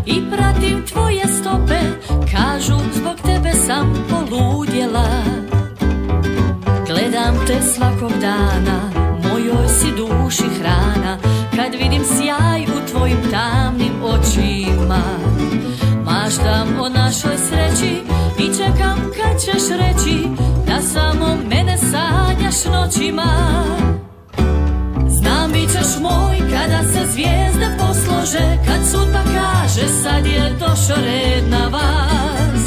i pratim tvoje stope. Kažu zbog tebe sam poludjela. Gledam te svakog dana, mojoj si duši hrana. Kad vidim sjaj u tvojim tamnim očima Maštam o našoj sreći i čekam kad ćeš reći Da samo mene sanjaš noćima Znam bit ćeš moj kada se zvijezde poslože Kad sudba kaže sad je došo red na vas.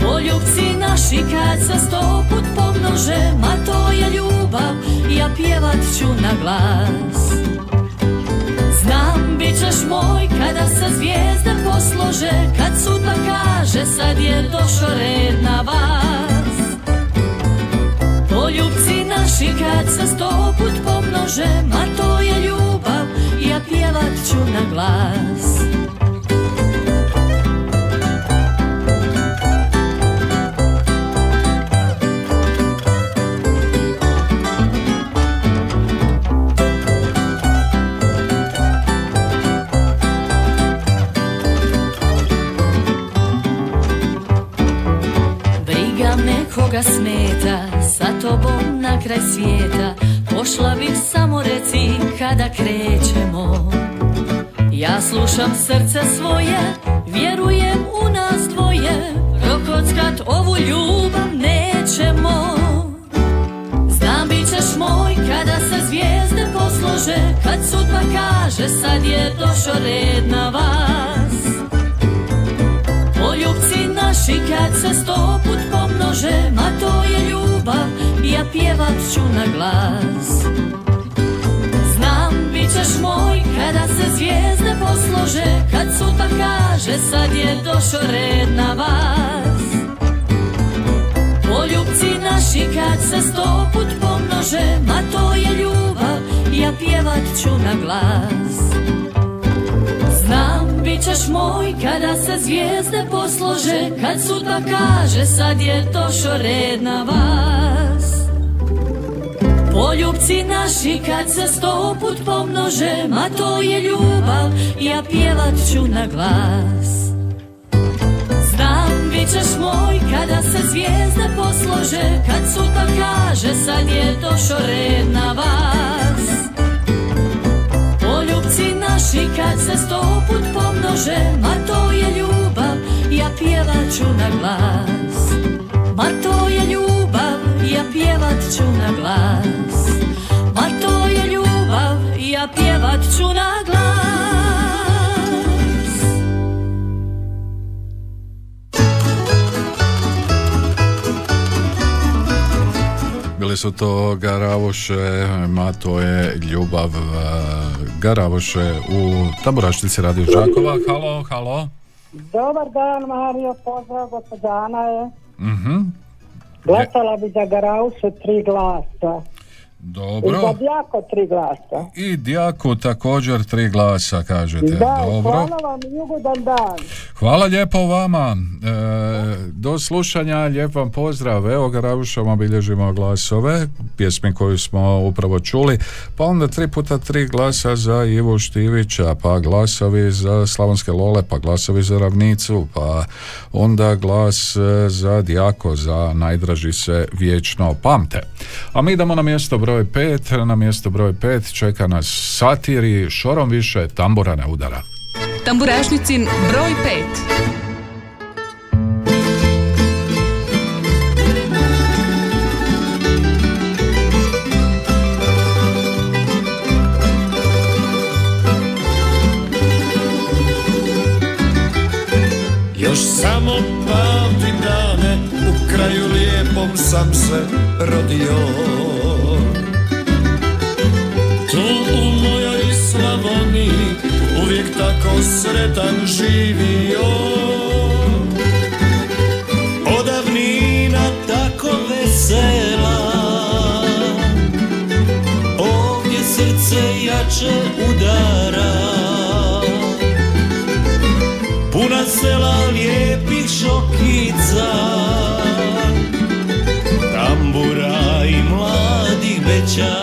Poljubci naši kad se sto put pomnože Ma to je ljubav, ja pjevat ću na glas. Znam bit ćeš moj kada se zvijezde poslože Kad sudba kaže sad je došo red na vas Poljubci naši kad se sto put pomnože Ma to je ljubav, ja pjevat ću na glas. Briga me koga na kraj svijeta. Pošla bih samo reci kada krećemo. Ja slušam srce svoje, vjerujem u nas dvoje. Prokockat ovu ljubav nećemo. Znam bit ćeš moj kada se zvijezde poslože. Kad sudba kaže sad je došo red na vas. Poljubci naši kad se sto put pomnože Ma to je ljubav, ja pjevat ću na glas. Znam bit ćeš moj kada se zvijezde poslože Kad sudba kaže sad je došo red na vas. Poljubci naši kad se sto put pomnože Ma to je ljubav, ja pjevat ću na glas. Znam, bit ćeš moj kada se zvijezde poslože Kad sudba kaže sad je došo red na vas Poljubci naši kad se sto put pomnože Ma to je ljubav, ja pjevat ću na glas. Znam, bit ćeš moj kada se zvijezde poslože Kad sudba kaže sad je došo red na vas. Poljubci naši kad se sto put pomnože Ma to je ljubav, ja pjevat ću na glas. Ma to je ljubav, ja pjevat ću na glas Ma to je ljubav, ja pjevat ću na glas Bili su to Garavoše, ma to je ljubav eh, Garavoše u Tamburašnici Radio Đakova. Halo, halo. Dobar dan, Mario, pozdrav, gospođa Ana je. Mhm. Glasala bi za Garausu tri glasa. I za Dobro. Djako tri glasa. I Djaku također tri glasa, kažete. Da, Dobro. hvala vam i ugodan dan. Hvala lijepo vama. E, do slušanja, lijep vam pozdrav. Evo ga Ravušama bilježimo glasove, pjesmi koju smo upravo čuli, pa onda tri puta tri glasa za Ivu Štivića, pa glasovi za Slavonske Lole, pa glasovi za Ravnicu, pa onda glas e, za Dijako, za najdraži se vječno pamte. A mi idemo na mjesto broj pet, na mjesto broj pet čeka nas satiri, šorom više tambura ne udara. Tamburašnicin broj 5. sela lijepih šokica Tambura i mladih bećara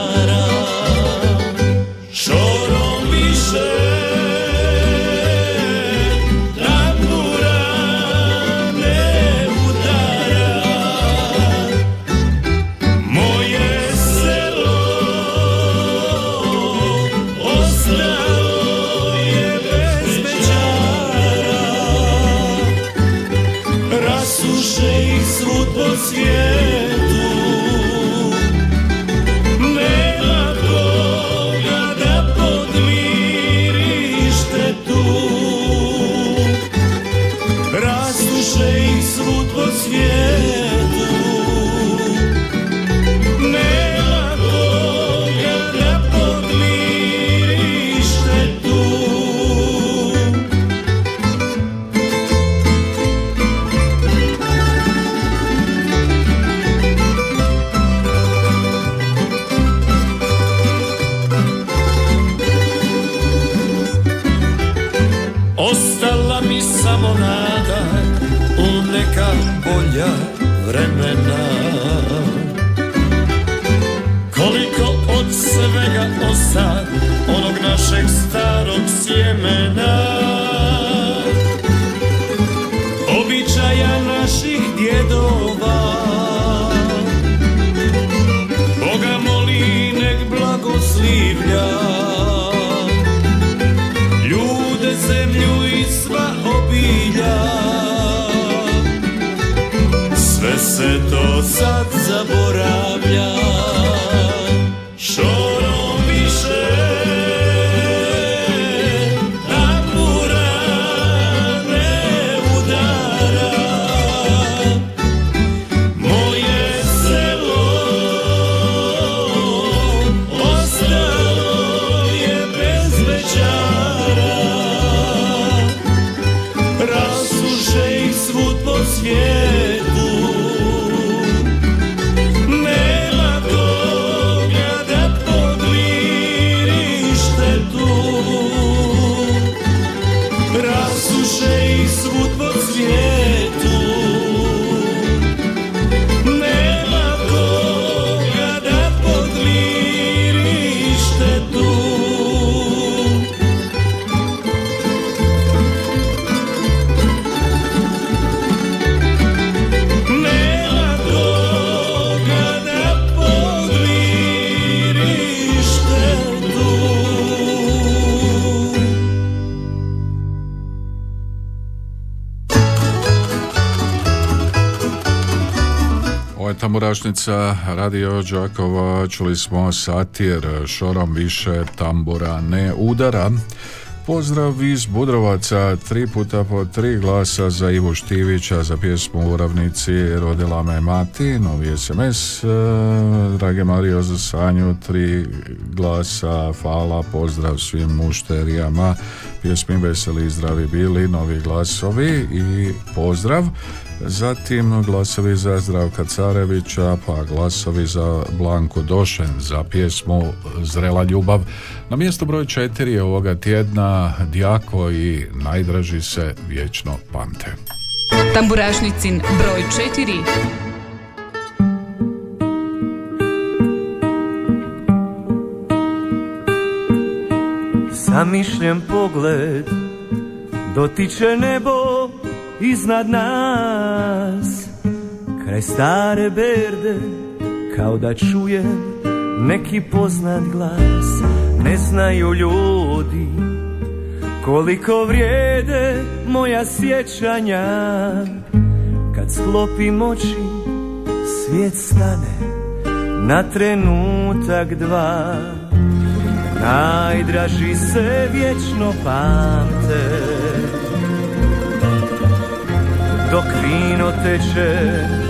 Tamburašnica Radio Đakova, čuli smo satir, šorom više tambura ne udara. Pozdrav iz Budrovaca, tri puta po tri glasa za Ivu Štivića za pjesmu u ravnici Rodila me mati, novi SMS, e, drage Mario za Sanju, tri glasa, hvala, pozdrav svim mušterijama, pjesmi Veseli i zdravi bili, novi glasovi i pozdrav. Zatim glasovi za Zdravka Carevića, pa glasovi za Blanku Došen za pjesmu Zrela ljubav. Na mjesto broj četiri ovoga tjedna Djako i najdraži se vječno pamte. Tamburašnicin broj 4. Zamišljen pogled dotiče nebo iznad nas Kraj stare berde kao da čujem neki poznat glas. Ne znaju ljudi koliko vrijede moja sjećanja. Kad sklopim oči svijet stane na trenutak dva. Najdraži se vječno pamte. Dok vino teče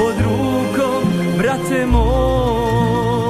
pod rukom, brate moj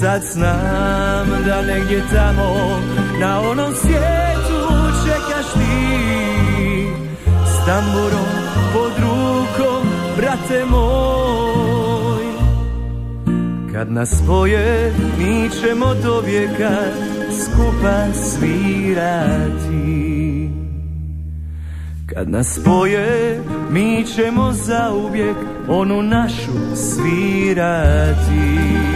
Sad znam da negdje tamo Na onom svijetu čekaš ti. S tamburom pod rukom Brate moj. Kad nas spoje mi ćemo do vijeka skupa svirati. Kad nas spoje mi ćemo zauvijek onu našu svirati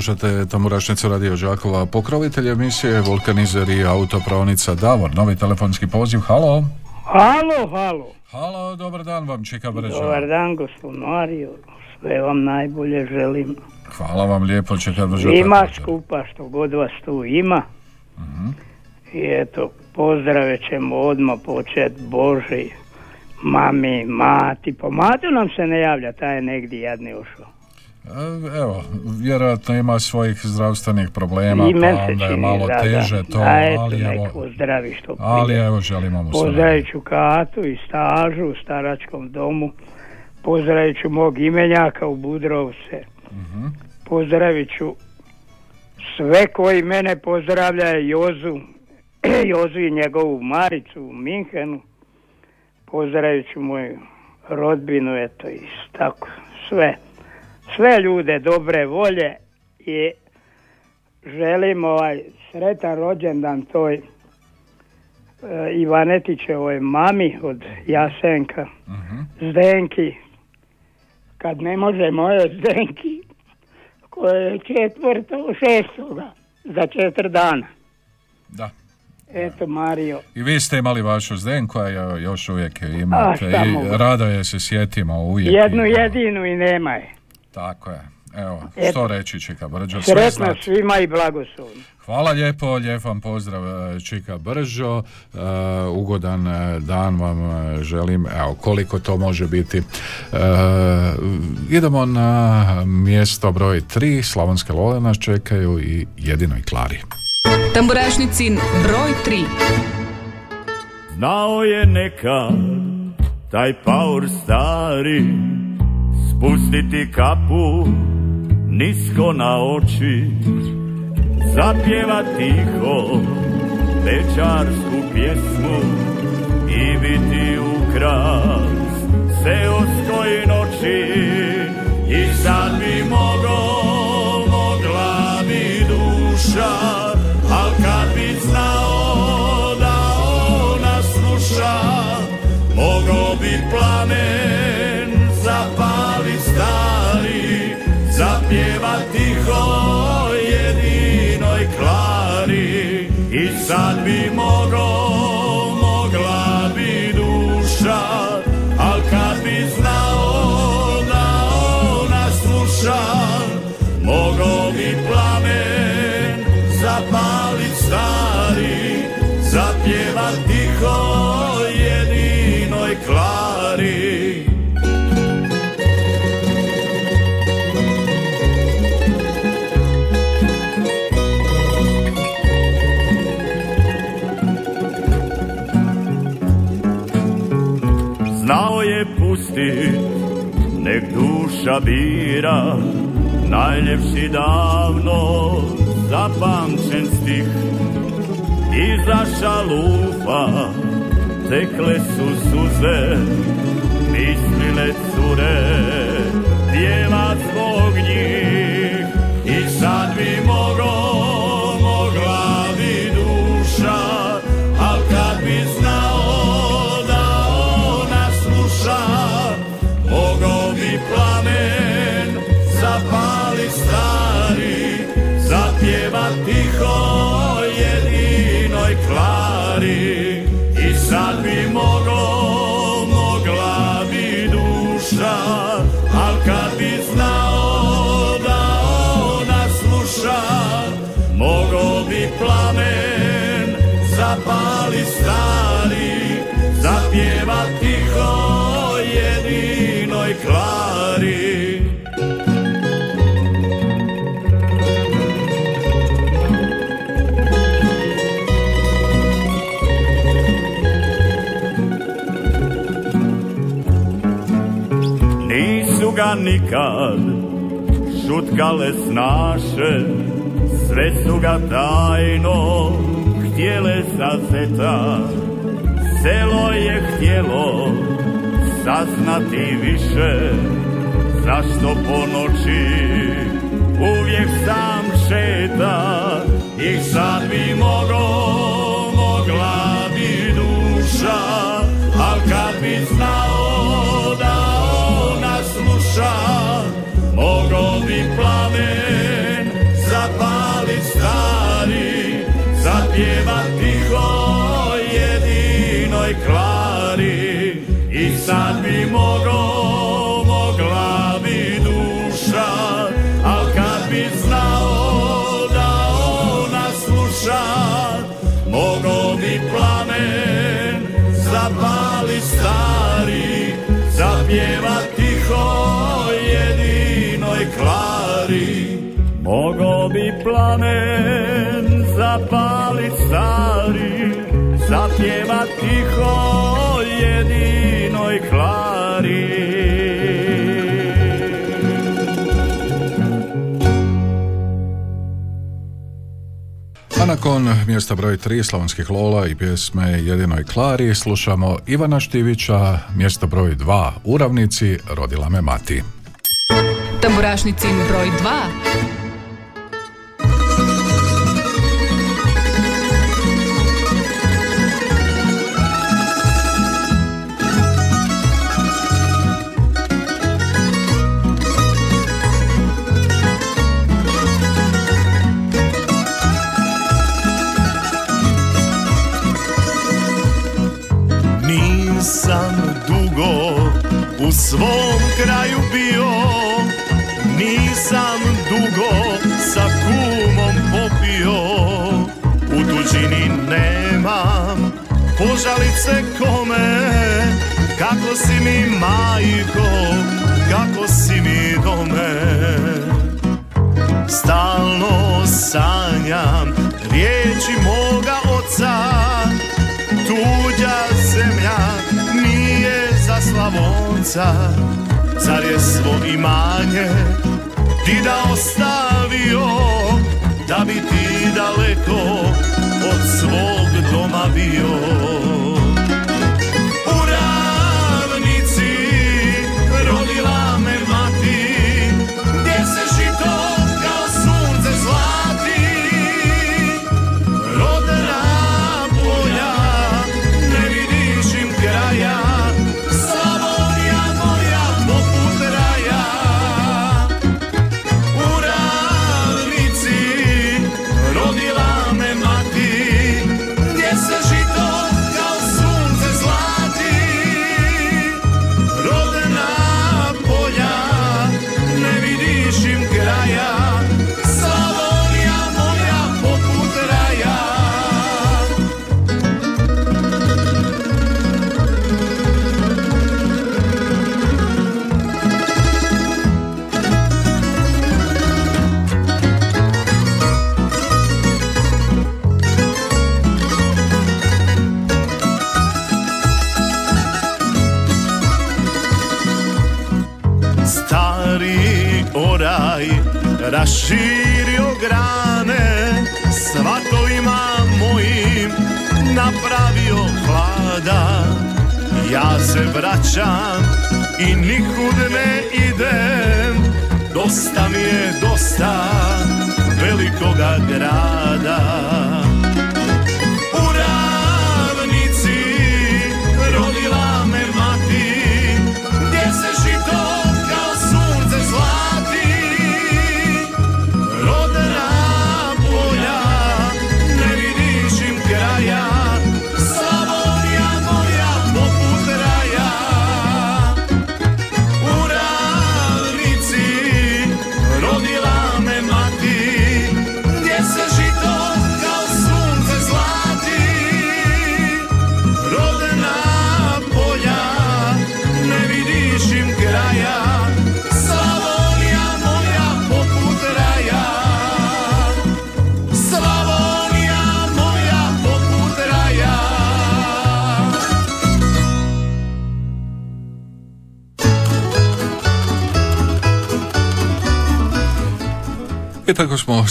Slušate Tamburašnicu Radio Đakova, pokrovitelj emisije Vulkanizer i autopravnica Davor. Novi telefonski poziv, halo. Halo, halo. Halo, dobar dan vam, Čika Brđa. Dobar dan, gospod Mario. Sve vam najbolje želim. Hvala vam lijepo, Čika Brđa. Ima skupa što god vas tu ima. Mhm. I eto, pozdrave ćemo odmah počet Boži, mami, mati. Po matu nam se ne javlja, taj je negdje jadni ušao. E, Evo, vjerojatno ima svojih zdravstvenih problema, I pa onda je malo da, teže da. to, A eto, ali evo, pozdravi što ali evo želimo mu sve. Pozdravit ću Katu i stažu u staračkom domu. Pozdravit ću mog imenjaka u Budrovce. Mhm. Pozdravit ću sve koji mene pozdravljaju Jozu, <clears throat> Jozu i njegovu Maricu u Minhenu. Pozdravit ću moju rodbinu, eto i tako sve. Sve ljude dobre volje i želim ovaj sretan rođendan toj e, Ivanetićevoj mami od Jasenka, Zdenki, kad ne može moje Zdenki, koje je četvrto, šestoga, za četiri dana. Da. Eto Mario, I vi ste imali vašu Zdenku, a jo- još uvijek je imate šta i rado je se sjetimo uvijek. jednu jedinu i nema je. Tako je. Evo, Eto. što reći Čika Brđo, sve Sretno svima i blagoslovno. Hvala lijepo, lijep vam pozdrav e, Čika Bržo, e, ugodan e, dan vam e, želim, evo koliko to može biti. E, idemo na mjesto broj 3, Slavonske Lole nas čekaju i jedinoj Klari. Tamburašnicin broj 3. Znao je nekad taj paur stari Spustiti kapu nisko na oči Zapjeva tiho večarsku pjesmu I biti ukras seoskoj noći. I sad bi mogo, tiho Znao je pustit, nek duša bira Najljepši davno zapamćen stih. Iza šalufa tekle su suze Mislile cure pjeva klari. Nisu ga nikad šutkale snaše Sve su ga tajno htjele zazeta Selo je htjelo saznati više Zašto po noći uvijek sam šeta? I sad bi mogo, mogla bi duša Al kad bi znao da ona sluša Mogo bi plamen zapali stari Zapjeva tiho jedinoj I sad bi mogo, mogla bi duša Al kad bi znao da ona sluša Mogo bi plamen zapali stari Zapjeva tiho jedinoj klari Mogo bi plamen zapali stari Zapjeva tiho jedinoj klari A nakon mjesta broj 3 Slavonskih Lola i pjesme Jedinoj Klari slušamo Ivana Štivića, mjesto broj 2 Uravnici, rodila me mati. Tamburašnicin broj 2. svom kraju bio. Nisam dugo sa kumom popio. U tuđini nemam požalice kome. Kako si mi majko, kako si mi dome? Stalno sanjam riječi moga oca Slavonca Car je svo imanje ti da ostavio Da bi ti daleko od svog doma bio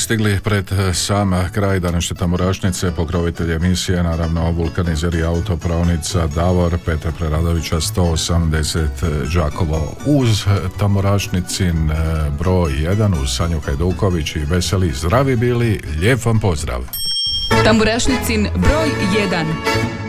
stigli pred eh, sam eh, kraj današnje tamorašnice, pokrovitelj emisije, naravno vulkanizer i autopravnica Davor Petra Preradovića 180 eh, Đakovo uz tamorašnicin broj 1 uz Sanju Hajduković i veseli zdravi bili, lijep vam pozdrav! Tamorašnicin broj 1